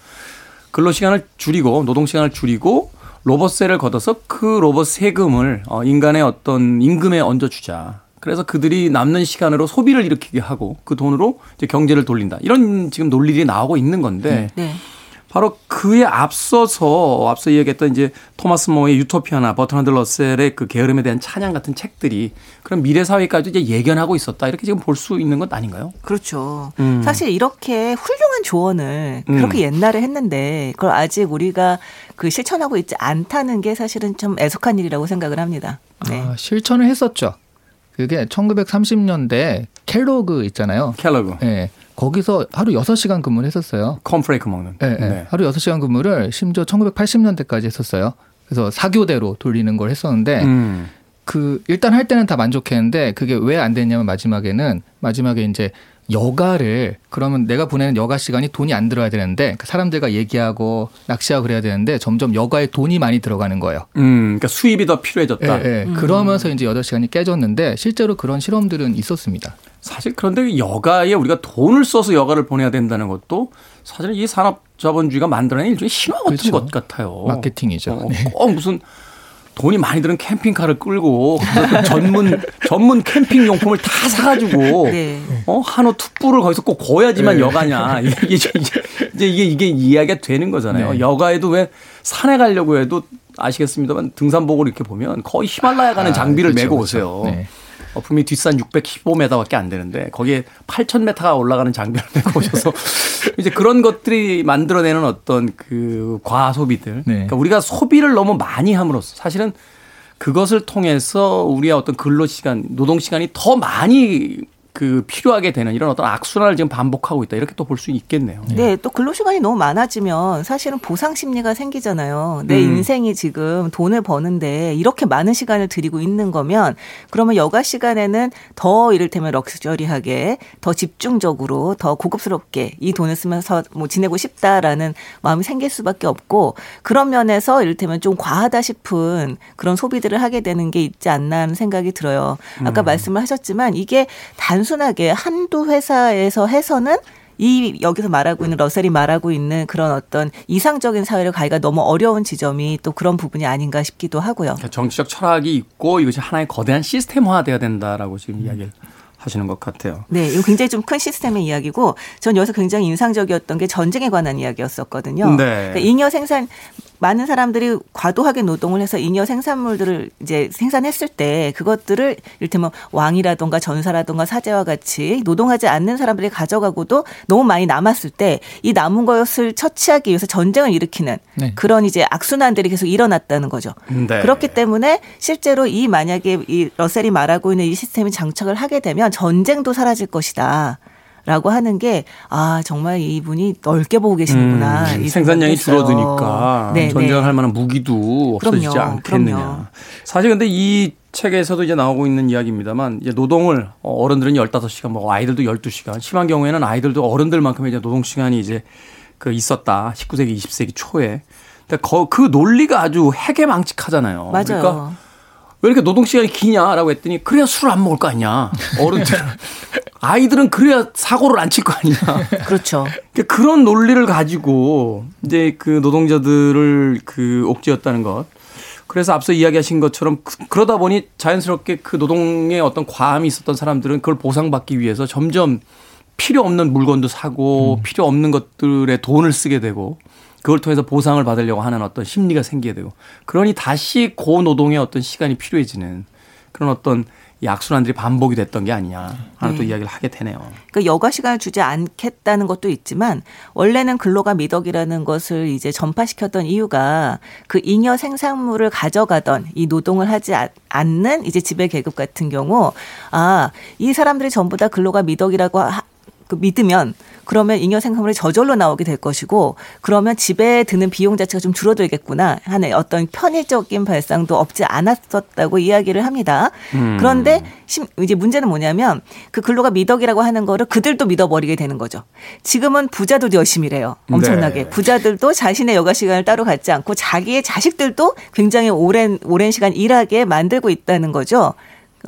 근로 시간을 줄이고 노동 시간을 줄이고 로봇세를 걷어서 그 로봇 세금을 어, 인간의 어떤 임금에 얹어주자. 그래서 그들이 남는 시간으로 소비를 일으키게 하고 그 돈으로 이제 경제를 돌린다. 이런 지금 논리들이 나오고 있는 건데 네. 바로 그에 앞서서 앞서 이야기했던 이제 토마스 모의 유토피아나 버트란드 러셀의 그 게으름에 대한 찬양 같은 책들이 그런 미래 사회까지 이제 예견하고 있었다 이렇게 지금 볼 수 있는 것 아닌가요? 그렇죠. 음. 사실 이렇게 훌륭한 조언을 음. 그렇게 옛날에 했는데 그걸 아직 우리가 그 실천하고 있지 않다는 게 사실은 좀 애석한 일이라고 생각을 합니다. 네. 아, 실천을 했었죠. 그게 1930년대 켈로그 있잖아요. 켈러그 예. 거기서 하루 6시간 근무를 했었어요. 콘프레이크 먹는. 예, 예. 하루 6시간 근무를 심지어 1980년대까지 했었어요. 그래서 사교대로 돌리는 걸 했었는데 음. 그 일단 할 때는 다 만족했는데 그게 왜 안 됐냐면 마지막에는 마지막에 이제 여가를 그러면 내가 보내는 여가 시간이 돈이 안 들어야 되는데 그 사람들과 얘기하고 낚시하고 그래야 되는데 점점 여가에 돈이 많이 들어가는 거예요. 음, 그러니까 수입이 더 필요해졌다. 예, 예. 그러면서 이제 8시간이 깨졌는데 실제로 그런 실험들은 있었습니다. 사실 그런데 여가에 우리가 돈을 써서 여가를 보내야 된다는 것도 사실은 이 산업 자본주의가 만들어낸 일종의 신화 같은 그렇죠. 것 같아요. 마케팅이죠. 어, 네. 꼭 무슨 돈이 많이 드는 캠핑카를 끌고 그 전문 *laughs* 전문 캠핑 용품을 다 사가지고 네. 어 한우 툭불을 거기서 꼭 구워야지만 네. 여가냐 *laughs* 이게 이제, 이제 이게 이게 이야기가 되는 거잖아요. 네. 여가에도 왜 산에 가려고 해도 아시겠습니다만 등산복을 이렇게 보면 거의 히말라야 가는 아, 장비를 그렇죠, 메고 그렇죠. 오세요. 네. 어, 분명히 뒷산 615m밖에 안 되는데 거기에 8,000m가 올라가는 장비를 *laughs* 메고 오셔서 이제 그런 것들이 만들어내는 어떤 그 과소비들. 네. 그러니까 우리가 소비를 너무 많이 함으로써 사실은 그것을 통해서 우리의 어떤 근로 시간, 노동 시간이 더 많이 그 필요하게 되는 이런 어떤 악순환을 지금 반복하고 있다. 이렇게 또 볼 수 있겠네요. 네, 또 근로 시간이 너무 많아지면 사실은 보상 심리가 생기잖아요. 내 음. 인생이 지금 돈을 버는데 이렇게 많은 시간을 들이고 있는 거면 그러면 여가 시간에는 더 이를테면 럭셔리하게 더 집중적으로 더 고급스럽게 이 돈을 쓰면서 뭐 지내고 싶다라는 마음이 생길 수밖에 없고 그런 면에서 이를테면 좀 과하다 싶은 그런 소비들을 하게 되는 게 있지 않나 하는 생각이 들어요. 아까 말씀을 하셨지만 이게 단 순하게 한두 회사에서 해서는 이 여기서 말하고 있는 러셀이 말하고 있는 그런 어떤 이상적인 사회를 가기가 너무 어려운 지점이 또 그런 부분이 아닌가 싶기도 하고요. 그러니까 정치적 철학이 있고 이것이 하나의 거대한 시스템화돼야 된다라고 지금 이야기를 하시는 것 같아요. 네, 이거 굉장히 좀 큰 시스템의 이야기고 전 여기서 굉장히 인상적이었던 게 전쟁에 관한 이야기였었거든요. 네. 그러니까 잉여 생산 많은 사람들이 과도하게 노동을 해서 잉여 생산물들을 이제 생산했을 때 그것들을 이를테면 왕이라던가 전사라던가 사제와 같이 노동하지 않는 사람들이 가져가고도 너무 많이 남았을 때 이 남은 것을 처치하기 위해서 전쟁을 일으키는 네. 그런 이제 악순환들이 계속 일어났다는 거죠. 네. 그렇기 때문에 실제로 이 만약에 이 러셀이 말하고 있는 이 시스템이 장착을 하게 되면 전쟁도 사라질 것이다. 라고 하는 게, 아, 정말 이분이 넓게 보고 계시는구나. 음, 이 생산량이. 줄어드니까 네, 전쟁할 네. 만한 무기도 없어지지 그럼요, 않겠느냐. 그럼요. 사실 근데 이 책에서도 이제 나오고 있는 이야기입니다만 이제 노동을 어, 어른들은 15시간 뭐 아이들도 12시간 심한 경우에는 아이들도 어른들만큼의 이제 노동 시간이 이제 그 있었다. 19세기 20세기 초에. 근데 거- 그 논리가 아주 해괴망측하잖아요. 맞아요. 그러니까 왜 이렇게 노동 시간이 기냐라고 했더니 그래야 술을 안 먹을 거 아니야. 어른들. *laughs* 아이들은 그래야 사고를 안 칠 거 아니야. 그렇죠. 그러니까 그런 논리를 가지고 이제 그 노동자들을 그 옥죄었다는 것. 그래서 앞서 이야기하신 것처럼 그- 그러다 보니 자연스럽게 그 노동에 어떤 과함이 있었던 사람들은 그걸 보상받기 위해서 점점 필요 없는 물건도 사고 필요 없는 것들에 돈을 쓰게 되고 그걸 통해서 보상을 받으려고 하는 어떤 심리가 생기게 되고 그러니 다시 고노동의 어떤 시간이 필요해지는 그런 어떤 이 악순환들이 반복이 됐던 게 아니냐 하는 또 이야기를 하게 되네요. 그 여가 시간을 주지 않겠다는 것도 있지만 원래는 근로가 미덕이라는 것을 이제 전파시켰던 이유가 그 잉여 생산물을 가져가던 이 노동을 하지 아- 않는 이제 지배 계급 같은 경우 아 이 사람들이 전부 다 근로가 미덕이라고 하, 그 믿으면 그러면 잉여 생산물이 저절로 나오게 될 것이고 그러면 집에 드는 비용 자체가 좀 줄어들겠구나 하는 어떤 편의적인 발상도 없지 않았었다고 이야기를 합니다. 그런데 심, 이제 문제는 뭐냐면 그 근로가 미덕이라고 하는 거를 그들도 믿어버리게 되는 거죠. 지금은 부자들도 열심히 일해요. 엄청나게. 네. 부자들도 자신의 여가 시간을 따로 갖지 않고 자기의 자식들도 굉장히 오랜 오랜 시간 일하게 만들고 있다는 거죠.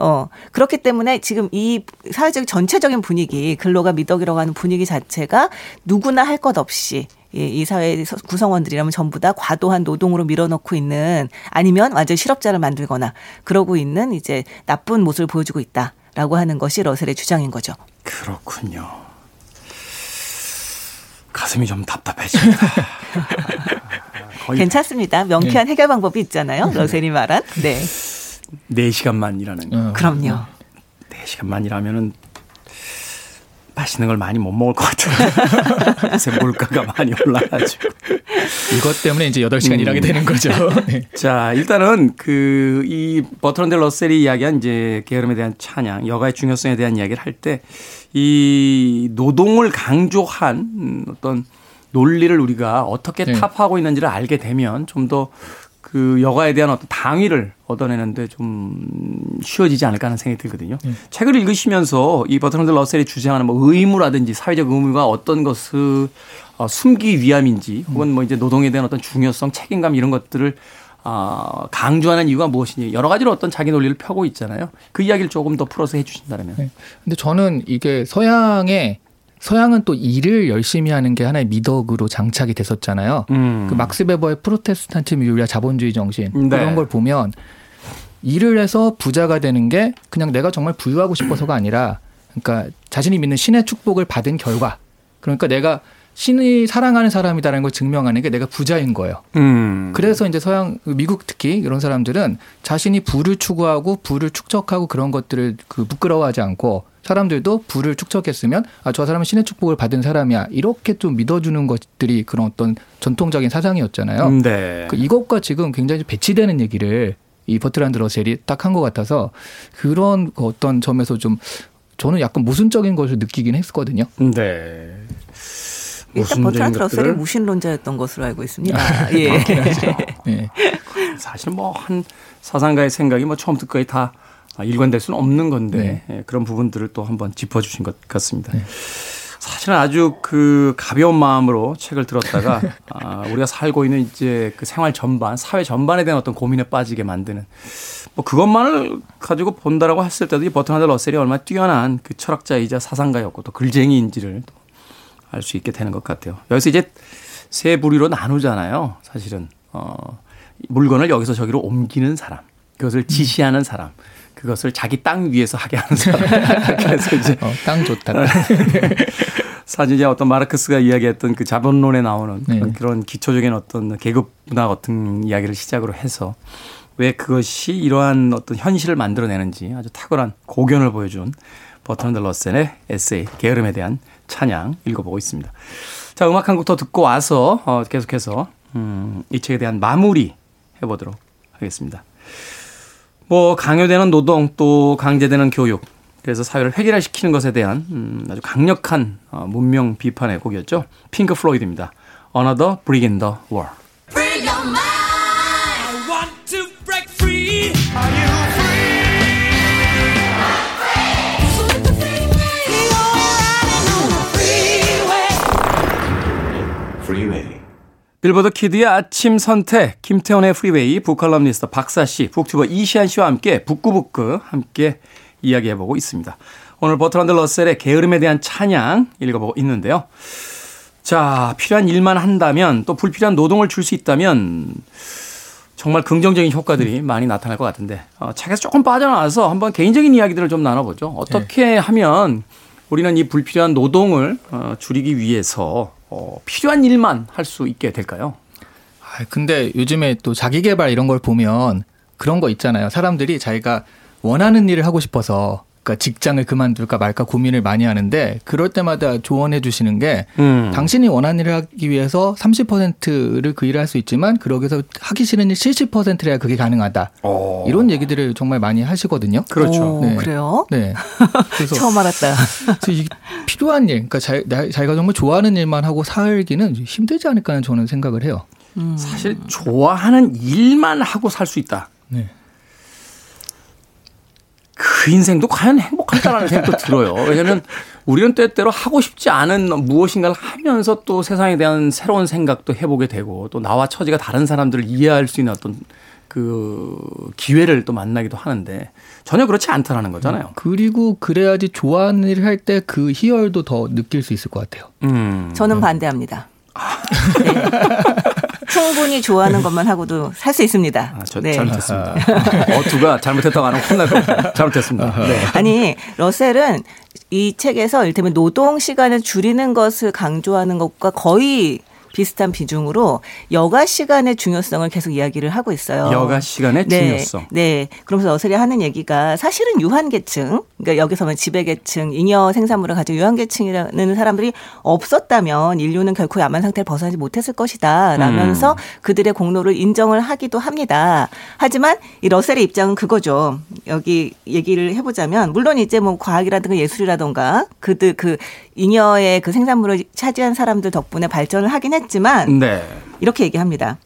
어, 그렇기 때문에 지금 이 사회적 전체적인 분위기, 근로가 미덕이라고 하는 분위기 자체가 누구나 할 것 없이 이, 이 사회 서- 구성원들이라면 전부 다 과도한 노동으로 밀어넣고 있는 아니면 완전 실업자를 만들거나 그러고 있는 이제 나쁜 모습을 보여주고 있다라고 하는 것이 러셀의 주장인 거죠. 그렇군요. 가슴이 좀 답답해집니다. *laughs* 괜찮습니다. 명쾌한 해결 방법이 있잖아요. 러셀이 말한. 네. 4시간만 일하는. 어. 그럼요. 4시간만 일하면은 맛있는 걸 많이 못 먹을 것 같아요. *laughs* 물가가 많이 올라가지고. 이것 때문에 이제 8시간 일하게 되는 거죠. *laughs* 네. 자, 일단은 그 이 버트런드 러셀이 이야기한 이제 게으름에 대한 찬양, 여가의 중요성에 대한 이야기를 할 때 이 노동을 강조한 음, 어떤 논리를 우리가 어떻게 네. 타파하고 있는지를 알게 되면 좀 더 그 여가에 대한 어떤 당위를 얻어내는데 좀 쉬워지지 않을까 하는 생각이 들거든요. 책을 읽으시면서 이 버트런드 러셀이 주장하는 뭐 의무라든지 사회적 의무가 어떤 것을 어, 숨기 위함인지 혹은 뭐 이제 노동에 대한 어떤 중요성, 책임감 이런 것들을 아, 강조하는 이유가 무엇인지 여러 가지로 어떤 자기 논리를 펴고 있잖아요. 그 이야기를 조금 더 풀어서 해주신다면. 네. 근데 저는 이게 서양의 서양은 또 일을 열심히 하는 게 하나의 미덕으로 장착이 됐었잖아요. 음. 그 막스 베버의 프로테스탄트 윤리와 자본주의 정신 네. 그런 걸 보면 일을 해서 부자가 되는 게 그냥 내가 정말 부유하고 싶어서가 아니라 그러니까 자신이 믿는 신의 축복을 받은 결과 그러니까 내가 신이 사랑하는 사람이다라는 걸 증명하는 게 내가 부자인 거예요. 음. 그래서 이제 서양 미국 특히 이런 사람들은 자신이 부를 추구하고 부를 축적하고 그런 것들을 그 부끄러워하지 않고 사람들도 부를 축적했으면 아 저 사람은 신의 축복을 받은 사람이야 이렇게 좀 믿어주는 것들이 그런 어떤 전통적인 사상이었잖아요. 음, 네. 그 이것과 지금 굉장히 배치되는 얘기를 이 버트란드 러셀이 딱 한 것 같아서 그런 그 어떤 점에서 좀 저는 약간 모순적인 것을 느끼긴 했었거든요. 네. 일단 버트란트 러셀이 무신론자였던 것으로 알고 있습니다. 예. *laughs* 네. 사실 뭐 한 사상가의 생각이 뭐 처음부터 끝까지 다 일관될 수는 없는 건데 네. 예, 그런 부분들을 또 한번 짚어주신 것 같습니다. 사실은 아주 그 가벼운 마음으로 책을 들었다가 *laughs* 아, 우리가 살고 있는 이제 그 생활 전반, 사회 전반에 대한 어떤 고민에 빠지게 만드는 뭐 그것만을 가지고 본다라고 했을 때도 이 버트나드 러셀이 얼마나 뛰어난 그 철학자이자 사상가였고 또 글쟁이인지를 알 수 있게 되는 것 같아요. 여기서 이제 세 부류로 나누잖아요. 사실은 어, 물건을 여기서 저기로 옮기는 사람, 그것을 지시하는 사람, 그것을 자기 땅 위에서 하게 하는 사람. *laughs* 그래서 이제 어, 땅 좋다. *laughs* 사실 이제 어떤 마르크스가 이야기했던 그 자본론에 나오는 네. 그런, 기초적인 어떤 계급 문화 같은 이야기를 시작으로 해서 왜 그것이 이러한 어떤 현실을 만들어내는지 아주 탁월한 고견을 보여준 버트런드 러셀의 에세이 게으름에 대한 찬양 읽어보고 있습니다. 자 음악 한 곡 더 듣고 와서 어, 계속해서 음, 이 책에 대한 마무리 해보도록 하겠습니다. 뭐 강요되는 노동 또 강제되는 교육 그래서 사회를 획일화시키는 것에 대한 음, 아주 강력한 어, 문명 비판의 곡이었죠. 핑크 플로이드입니다. Another Brick in the Wall. 빌보드 키드의 아침 선택, 김태훈의 프리웨이, 북칼럼니스트 박사 씨, 북튜버 이시한 씨와 함께 북구북구 함께 이야기해보고 있습니다. 오늘 버트란드 러셀의 게으름에 대한 찬양 읽어보고 있는데요. 자, 필요한 일만 한다면 또 불필요한 노동을 줄 수 있다면 정말 긍정적인 효과들이 많이 나타날 것 같은데 어, 책에서 조금 빠져나와서 한번 개인적인 이야기들을 좀 나눠보죠. 어떻게 하면 우리는 이 불필요한 노동을 어, 줄이기 위해서 어, 필요한 일만 할 수 있게 될까요? 아, 근데 요즘에 또 자기 개발 이런 걸 보면 그런 거 있잖아요. 사람들이 자기가 원하는 일을 하고 싶어서 그러니까 직장을 그만둘까 말까 고민을 많이 하는데 그럴 때마다 조언해 주시는 게 음. 당신이 원하는 일을 하기 위해서 30%를 그 일을 할 수 있지만 그러기 위해서 하기 싫은 일 70%를 해야 그게 가능하다. 어. 이런 얘기들을 정말 많이 하시거든요. 그렇죠. 오, 네. 그래요? 네. 그래서 *laughs* 처음 알았다. 그래서 필요한 일, 그러니까 자, 나- 자기가 정말 좋아하는 일만 하고 살기는 힘들지 않을까 하는 저는 생각을 해요. 사실 좋아하는 일만 하고 살 수 있다. 네. 그 인생도 과연 행복할까라는 생각도 들어요. 왜냐하면 우리는 때때로 하고 싶지 않은 무엇인가를 하면서 또 세상에 대한 새로운 생각도 해보게 되고 또 나와 처지가 다른 사람들을 이해할 수 있는 어떤 그 기회를 또 만나기도 하는데 전혀 그렇지 않다라는 거잖아요. 그리고 그래야지 좋아하는 일을 할 때 그 희열도 더 느낄 수 있을 것 같아요. 음. 저는 반대합니다. 네. *laughs* 충분히 좋아하는 것만 하고도 살 수 있습니다. 아, 저 네. 잘못했습니다. 어투가 잘못했다고 안 하면 혼날 겁니다. 잘못했습니다. 네. 아니 러셀은 이 책에서 이를테면 노동 시간을 줄이는 것을 강조하는 것과 거의 비슷한 비중으로 여가 시간의 중요성을 계속 이야기를 하고 있어요. 여가 시간의 네, 중요성. 네. 그러면서 러셀이 하는 얘기가 사실은 유한계층, 그러니까 여기서는 지배계층, 잉여 생산물을 가지고 유한계층이라는 사람들이 없었다면 인류는 결코 야만 상태를 벗어나지 못했을 것이다. 라면서 그들의 공로를 인정을 하기도 합니다. 하지만 이 러셀의 입장은 그거죠. 여기 얘기를 해보자면 물론 이제 뭐 과학이라든가 예술이라든가 그들 그 잉여의 그 생산물을 차지한 사람들 덕분에 발전을 하긴 했 지만 네. 이렇게 얘기합니다.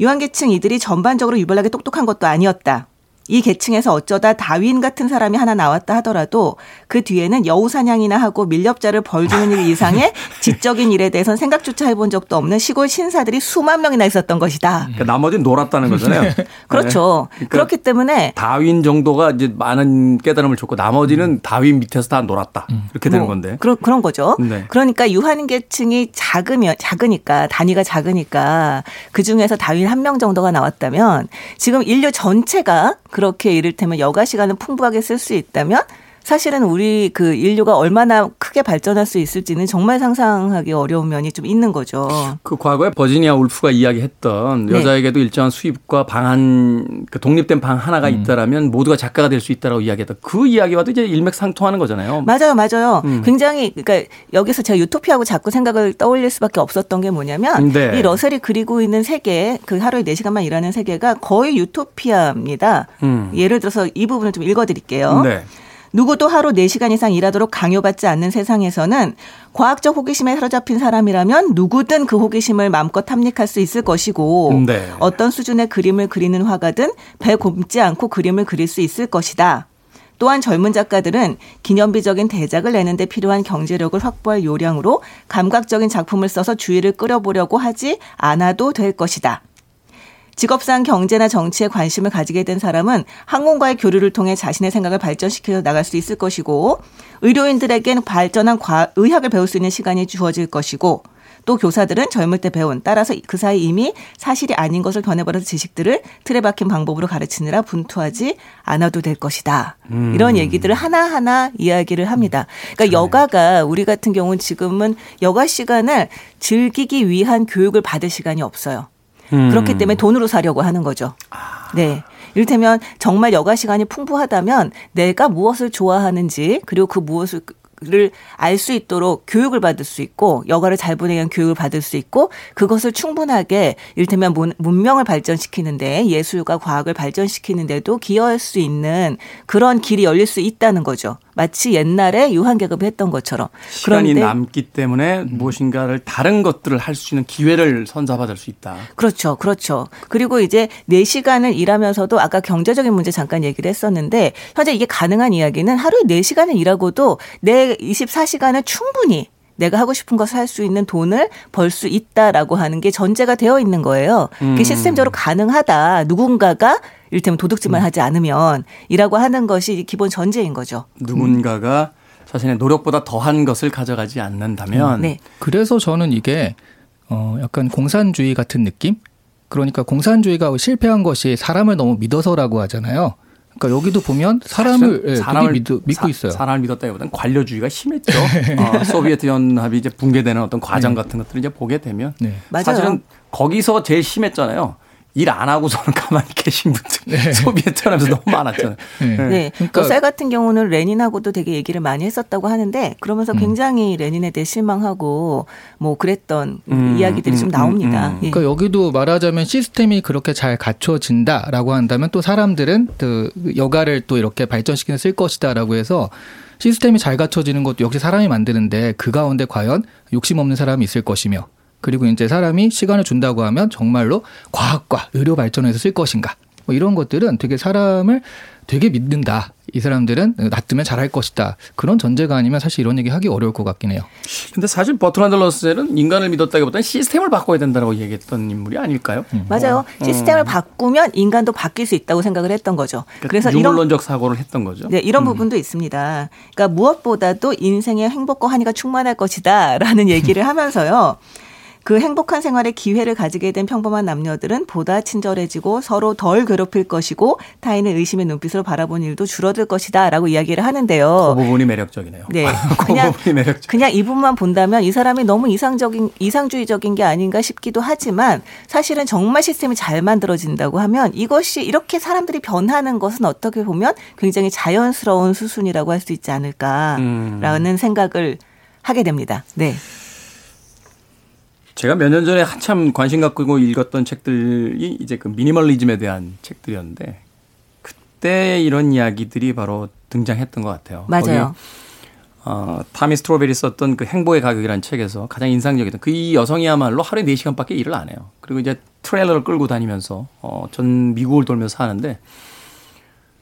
유한계층 이들이 전반적으로 유별나게 똑똑한 것도 아니었다. 이 계층에서 어쩌다 다윈 같은 사람이 하나 나왔다 하더라도 그 뒤에는 여우 사냥이나 하고 밀렵자를 벌주는 일 이상의 *laughs* 지적인 일에 대해선 생각조차 해본 적도 없는 시골 신사들이 수만 명이나 있었던 것이다. 그러니까 나머지는 놀았다는 거잖아요. *laughs* 그렇죠. 네. 그러니까 그렇기 때문에 다윈 정도가 이제 많은 깨달음을 줬고 나머지는 다윈 밑에서 다 놀았다. 이렇게 되는 뭐 건데. 그런 그런 거죠. 네. 그러니까 유한 계층이 작으면 작으니까 단위가 작으니까 그 중에서 다윈 한 명 정도가 나왔다면 지금 인류 전체가 그렇게 이를테면 여가 시간을 풍부하게 쓸 수 있다면 사실은 우리 그 인류가 얼마나 크게 발전할 수 있을지는 정말 상상하기 어려운 면이 좀 있는 거죠. 그 과거에 버지니아 울프가 이야기했던 네. 여자에게도 일정한 수입과 방 한, 그 독립된 방 하나가 있다라면 모두가 작가가 될 수 있다라고 이야기했던 그 이야기와도 이제 일맥상통하는 거잖아요. 맞아요, 맞아요. 음. 굉장히 그러니까 여기서 제가 유토피아하고 자꾸 생각을 떠올릴 수밖에 없었던 게 뭐냐면 네. 이 러셀이 그리고 있는 세계, 그 하루에 4 시간만 일하는 세계가 거의 유토피아입니다. 음. 예를 들어서 이 부분을 좀 읽어드릴게요. 네. 누구도 하루 4시간 이상 일하도록 강요받지 않는 세상에서는 과학적 호기심에 사로잡힌 사람이라면 누구든 그 호기심을 마음껏 탐닉할 수 있을 것이고 네. 어떤 수준의 그림을 그리는 화가든 배 곰지 않고 그림을 그릴 수 있을 것이다. 또한 젊은 작가들은 기념비적인 대작을 내는데 필요한 경제력을 확보할 요량으로 감각적인 작품을 써서 주의를 끌어보려고 하지 않아도 될 것이다. 직업상 경제나 정치에 관심을 가지게 된 사람은 학문과의 교류를 통해 자신의 생각을 발전시켜 나갈 수 있을 것이고 의료인들에겐 발전한 과, 의학을 배울 수 있는 시간이 주어질 것이고 또 교사들은 젊을 때 배운 따라서 그 사이 이미 사실이 아닌 것을 변해버려서 지식들을 틀에 박힌 방법으로 가르치느라 분투하지 않아도 될 것이다. 이런 얘기들을 하나하나 이야기를 합니다. 그러니까 여가가 우리 같은 경우는 지금은 여가 시간을 즐기기 위한 교육을 받을 시간이 없어요. 음. 그렇기 때문에 돈으로 사려고 하는 거죠. 네. 이를테면 정말 여가 시간이 풍부하다면 내가 무엇을 좋아하는지 그리고 그 무엇을 를 알 수 있도록 교육을 받을 수 있고 여가를 잘 보내기 위한 교육을 받을 수 있고 그것을 충분하게 이를테면 문- 문명을 발전시키는데 예술과 과학을 발전시키는데도 기여할 수 있는 그런 길이 열릴 수 있다는 거죠. 마치 옛날에 유한계급을 했던 것처럼. 시간이 남기 때문에 무엇인가를 다른 것들을 할 수 있는 기회를 선사받을 수 있다. 그렇죠. 그렇죠. 그리고 이제 4시간을 일하면서도 아까 경제적인 문제 잠깐 얘기를 했었는데 현재 이게 가능한 이야기는 하루에 4시간을 일하고도 내 24시간을 충분히 내가 하고 싶은 것을 할 수 있는 돈을 벌 수 있다라고 하는 게 전제가 되어 있는 거예요. 그게 시스템적으로 가능하다. 누군가가 일테면 도둑질만 하지 않으면 이라고 하는 것이 기본 전제인 거죠. 누군가가 자신의 노력보다 더한 것을 가져가지 않는다면 네. 그래서 저는 이게 어 약간 공산주의 같은 느낌? 그러니까 공산주의가 실패한 것이 사람을 너무 믿어서라고 하잖아요. 그러니까 여기도 보면 사람을 예, 되게 믿, 믿고 사- 있어요. 사 람을 믿었다기보다는 관료주의가 심했죠. *laughs* 어, 소비에트 연합이 이제 붕괴되는 어떤 과정 같은 것들을 이제 보게 되면 네. 맞아요. 사실은 거기서 제일 심했잖아요. 일 안 하고서는 *laughs* 가만히 계신 분들 소비에트 연합에서 너무 많았잖아요. 네. 네. 그러니까- 러셀 같은 경우는 레닌하고도 되게 얘기를 많이 했었다고 하는데 그러면서 음. 굉장히 레닌에 대해 실망하고 뭐 그랬던 음, 이야기들이 좀 음, 나옵니다. 음, 음. 예. 그러니까 여기도 말하자면 시스템이 그렇게 잘 갖춰진다라고 한다면 또 사람들은 그 여가를 또 이렇게 발전시키는 쓸 것이다라고 해서 시스템이 잘 갖춰지는 것도 역시 사람이 만드는데 그 가운데 과연 욕심 없는 사람이 있을 것이며 그리고 이제 사람이 시간을 준다고 하면 정말로 과학과 의료 발전에서 쓸 것인가 뭐 이런 것들은 되게 사람을 되게 믿는다. 이 사람들은 놔두면 잘할 것이다. 그런 전제가 아니면 사실 이런 얘기 하기 어려울 것 같긴 해요. 근데 사실 버트란드 러셀은 인간을 믿었다기보다는 시스템을 바꿔야 된다고 얘기했던 인물이 아닐까요? 맞아요. 시스템을 바꾸면 인간도 바뀔 수 있다고 생각을 했던 거죠. 그래서 이런 유물론적 사고를 했던 거죠. 네, 이런 부분도 있습니다. 그러니까 무엇보다도 인생의 행복과 환희가 충만할 것이다라는 얘기를 하면서요. 그 행복한 생활의 기회를 가지게 된 평범한 남녀들은 보다 친절해지고 서로 덜 괴롭힐 것이고 타인의 의심의 눈빛으로 바라보는 일도 줄어들 것이다라고 이야기를 그 하는데요. 부분이 매력적이네요. 네. *laughs* 그 그냥 부분이 매력적. 그냥 이 부분만 본다면 이 사람이 너무 이상적인 이상주의적인 게 아닌가 싶기도 하지만 사실은 정말 시스템이 잘 만들어진다고 하면 이것이 이렇게 사람들이 변하는 것은 어떻게 보면 굉장히 자연스러운 수순이라고 할 수 있지 않을까라는 음. 생각을 하게 됩니다. 네. 제가 몇 년 전에 한참 관심 갖고 읽었던 책들이 이제 그 미니멀리즘에 대한 책들이었는데 그때 이런 이야기들이 바로 등장했던 것 같아요. 맞아요. 어, 타미 스트로베리 썼던 그 행복의 가격이라는 책에서 가장 인상적이었던 그 이 여성이야말로 하루에 4시간밖에 일을 안 해요. 그리고 이제 트레일러를 끌고 다니면서 어, 전 미국을 돌면서 사는데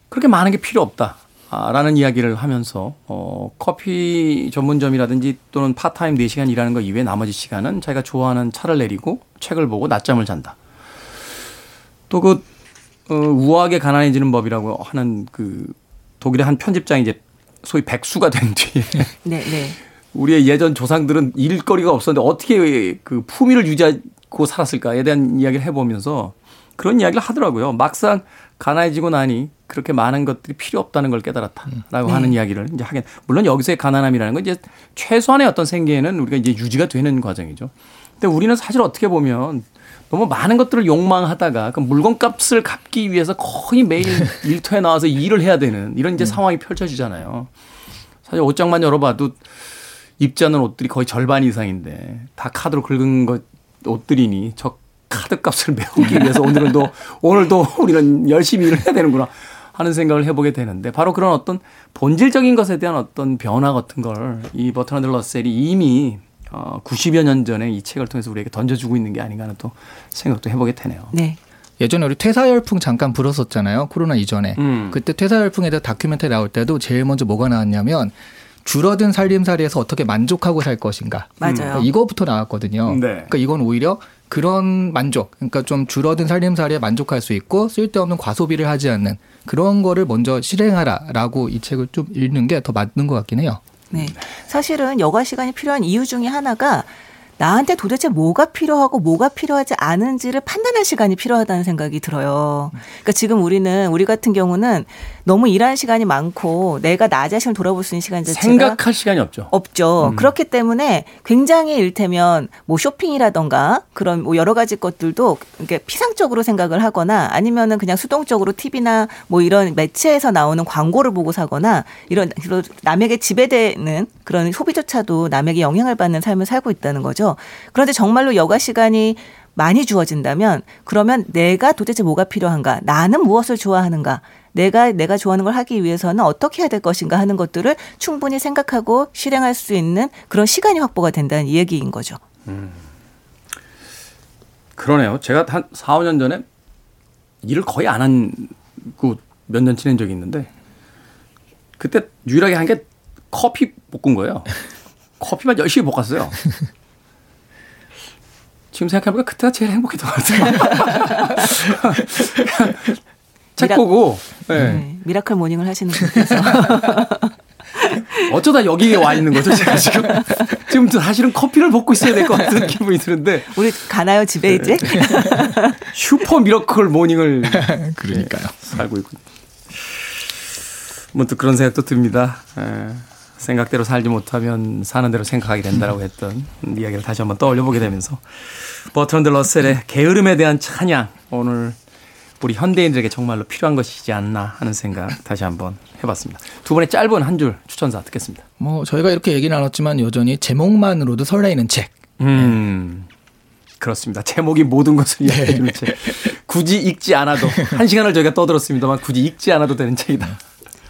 그렇게 많은 게 필요 없다. 아, 라는 이야기를 하면서 어, 커피 전문점이라든지 또는 파트타임 4시간 일하는 거 이외에 나머지 시간은 자기가 좋아하는 차를 내리고 책을 보고 낮잠을 잔다. 또 그 어, 우아하게 가난해지는 법이라고 하는 그 독일의 한 편집장이 이제 소위 백수가 된 뒤에 *laughs* 네, 네. 우리의 예전 조상들은 일거리가 없었는데 어떻게 그 품위를 유지하고 살았을까에 대한 이야기를 해보면서 그런 이야기를 하더라고요. 막상 가난해지고 나니 그렇게 많은 것들이 필요 없다는 걸 깨달았다라고 하는 이야기를 이제 하긴 물론 여기서의 가난함이라는 건 이제 최소한의 어떤 생계에는 우리가 이제 유지가 되는 과정이죠. 근데 우리는 사실 어떻게 보면 너무 많은 것들을 욕망하다가 그 물건값을 갚기 위해서 거의 매일 *laughs* 일터에 나와서 일을 해야 되는 이런 이제 상황이 펼쳐지잖아요. 사실 옷장만 열어봐도 입지 않는 옷들이 거의 절반 이상인데 다 카드로 긁은 것 옷들이니 저 카드 값을 메우기 위해서 오늘도 오늘도 우리는 열심히 일을 해야 되는구나 하는 생각을 해보게 되는데 바로 그런 어떤 본질적인 것에 대한 어떤 변화 같은 걸 이 버트란드 러셀이 이미 어 90여 년 전에 이 책을 통해서 우리에게 던져주고 있는 게 아닌가 하는 또 생각도 해보게 되네요. 네. 예전에 우리 퇴사 열풍 잠깐 불었었잖아요. 코로나 이전에. 음. 그때 퇴사 열풍에 대한 다큐멘터리 나올 때도 제일 먼저 뭐가 나왔냐면 줄어든 살림살이에서 어떻게 만족하고 살 것인가. 맞아요. 그러니까 이거부터 나왔거든요. 네. 그러니까 이건 오히려 그런 만족, 그러니까 좀 줄어든 살림살이에 만족할 수 있고 쓸데없는 과소비를 하지 않는 그런 거를 먼저 실행하라라고 이 책을 좀 읽는 게 더 맞는 것 같긴 해요. 네. 사실은 여가 시간이 필요한 이유 중에 하나가 나한테 도대체 뭐가 필요하고 뭐가 필요하지 않은지를 판단할 시간이 필요하다는 생각이 들어요. 그러니까 지금 우리는 우리 같은 경우는 너무 일하는 시간이 많고 내가 나 자신을 돌아볼 수 있는 시간 자체가 생각할 시간이 없죠. 없죠. 음. 그렇기 때문에 굉장히 일테면 뭐 쇼핑이라던가 그런 뭐 여러 가지 것들도 이렇게 피상적으로 생각을 하거나 아니면은 그냥 수동적으로 TV나 뭐 이런 매체에서 나오는 광고를 보고 사거나 이런 이런 남에게 지배되는 그런 소비조차도 남에게 영향을 받는 삶을 살고 있다는 거죠. 그런데 정말로 여가 시간이 많이 주어진다면 그러면 내가 도대체 뭐가 필요한가? 나는 무엇을 좋아하는가? 내가 내가 좋아하는 걸 하기 위해서는 어떻게 해야 될 것인가 하는 것들을 충분히 생각하고 실행할 수 있는 그런 시간이 확보가 된다는 이 얘기인 거죠. 그러네요. 제가 한 4, 5년 전에 일을 거의 안 하고 몇 년 지낸 적이 있는데 그때 유일하게 한 게 커피 볶은 거예요. *laughs* 커피만 열심히 볶았어요. 지금 생각해보니까 그때가 제일 행복했던 것 같아요. 책 *laughs* 미라- 보고 네. 네, miracle morning을 하시는 분께서 *laughs* 어쩌다 여기에 와 있는 거죠 제가 지금 지금 사실은 커피를 볶고 있어야 될 것 같은 기분이 드는데 우리 가나요 집에 이제? *laughs* 슈퍼 miracle morning을 그러니까요. 살고 있군요. 문득 그런 생각도 듭니다. 에, 생각대로 살지 못하면 사는 대로 생각하게 된다라고 했던 이야기를 다시 한번 떠올려 보게 되면서 버트런드 러셀의 게으름에 대한 찬양 오늘 우리 현대인들에게 정말로 필요한 것이지 않나 하는 생각 다시 한번 해봤습니다. 두 분의 짧은 한 줄 추천사 듣겠습니다. 뭐 저희가 이렇게 얘기 나눴지만 여전히 제목만으로도 설레이는 책. 음. 그렇습니다. 제목이 모든 것을 이야기해주는 책. 굳이 읽지 않아도 한 시간을 저희가 떠들었습니다만 굳이 읽지 않아도 되는 책이다.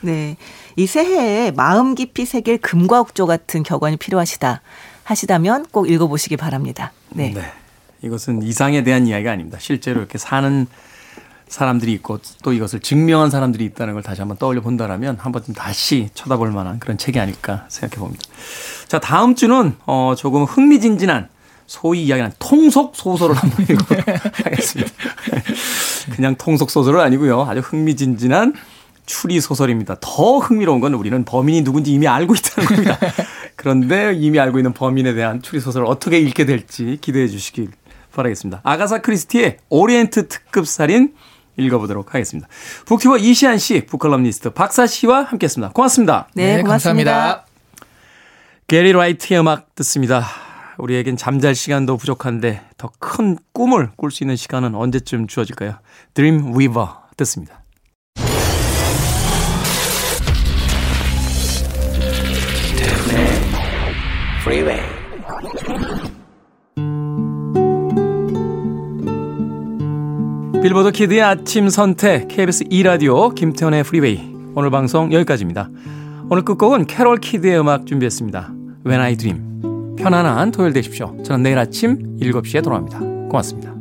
네. 이 새해에 마음 깊이 새길 금과 옥조 같은 격언이 필요하시다. 하시다면 꼭 읽어보시기 바랍니다. 네. 이것은 이상에 대한 이야기가 아닙니다. 실제로 이렇게 사는 사람들이 있고 또 이것을 증명한 사람들이 있다는 걸 다시 한번 떠올려 본다라면 한 번쯤 다시 쳐다볼 만한 그런 책이 아닐까 생각해 봅니다. 자, 다음 주는 어 조금 흥미진진한 소위 이야기하는 통속 소설을 한번 *laughs* 읽어보도록 하겠습니다. *laughs* 그냥 통속 소설은 아니고요. 아주 흥미진진한 추리 소설입니다. 더 흥미로운 건 우리는 범인이 누군지 이미 알고 있다는 겁니다. *laughs* 그런데 이미 알고 있는 범인에 대한 추리 소설을 어떻게 읽게 될지 기대해 주시길 바라겠습니다. 아가사 크리스티의 오리엔트 특급 살인 읽어보도록 하겠습니다. 북튜버 이시한 씨, 북컬럼니스트 박사 씨와 함께했습니다. 고맙습니다. 네, 고맙습니다. 게리 라이트의 음악 듣습니다. 우리에겐 잠잘 시간도 부족한데 더 큰 꿈을 꿀 수 있는 시간은 언제쯤 주어질까요? Dream Weaver 듣습니다. Freeway. 빌보드 키드의 아침 선택 KBS 2 라디오 김태훈의 프리웨이 오늘 방송 여기까지입니다. 오늘 끝곡은 캐롤 키드의 음악 준비했습니다. When I Dream 편안한 토요일 되십시오. 저는 내일 아침 7시에 돌아옵니다. 고맙습니다.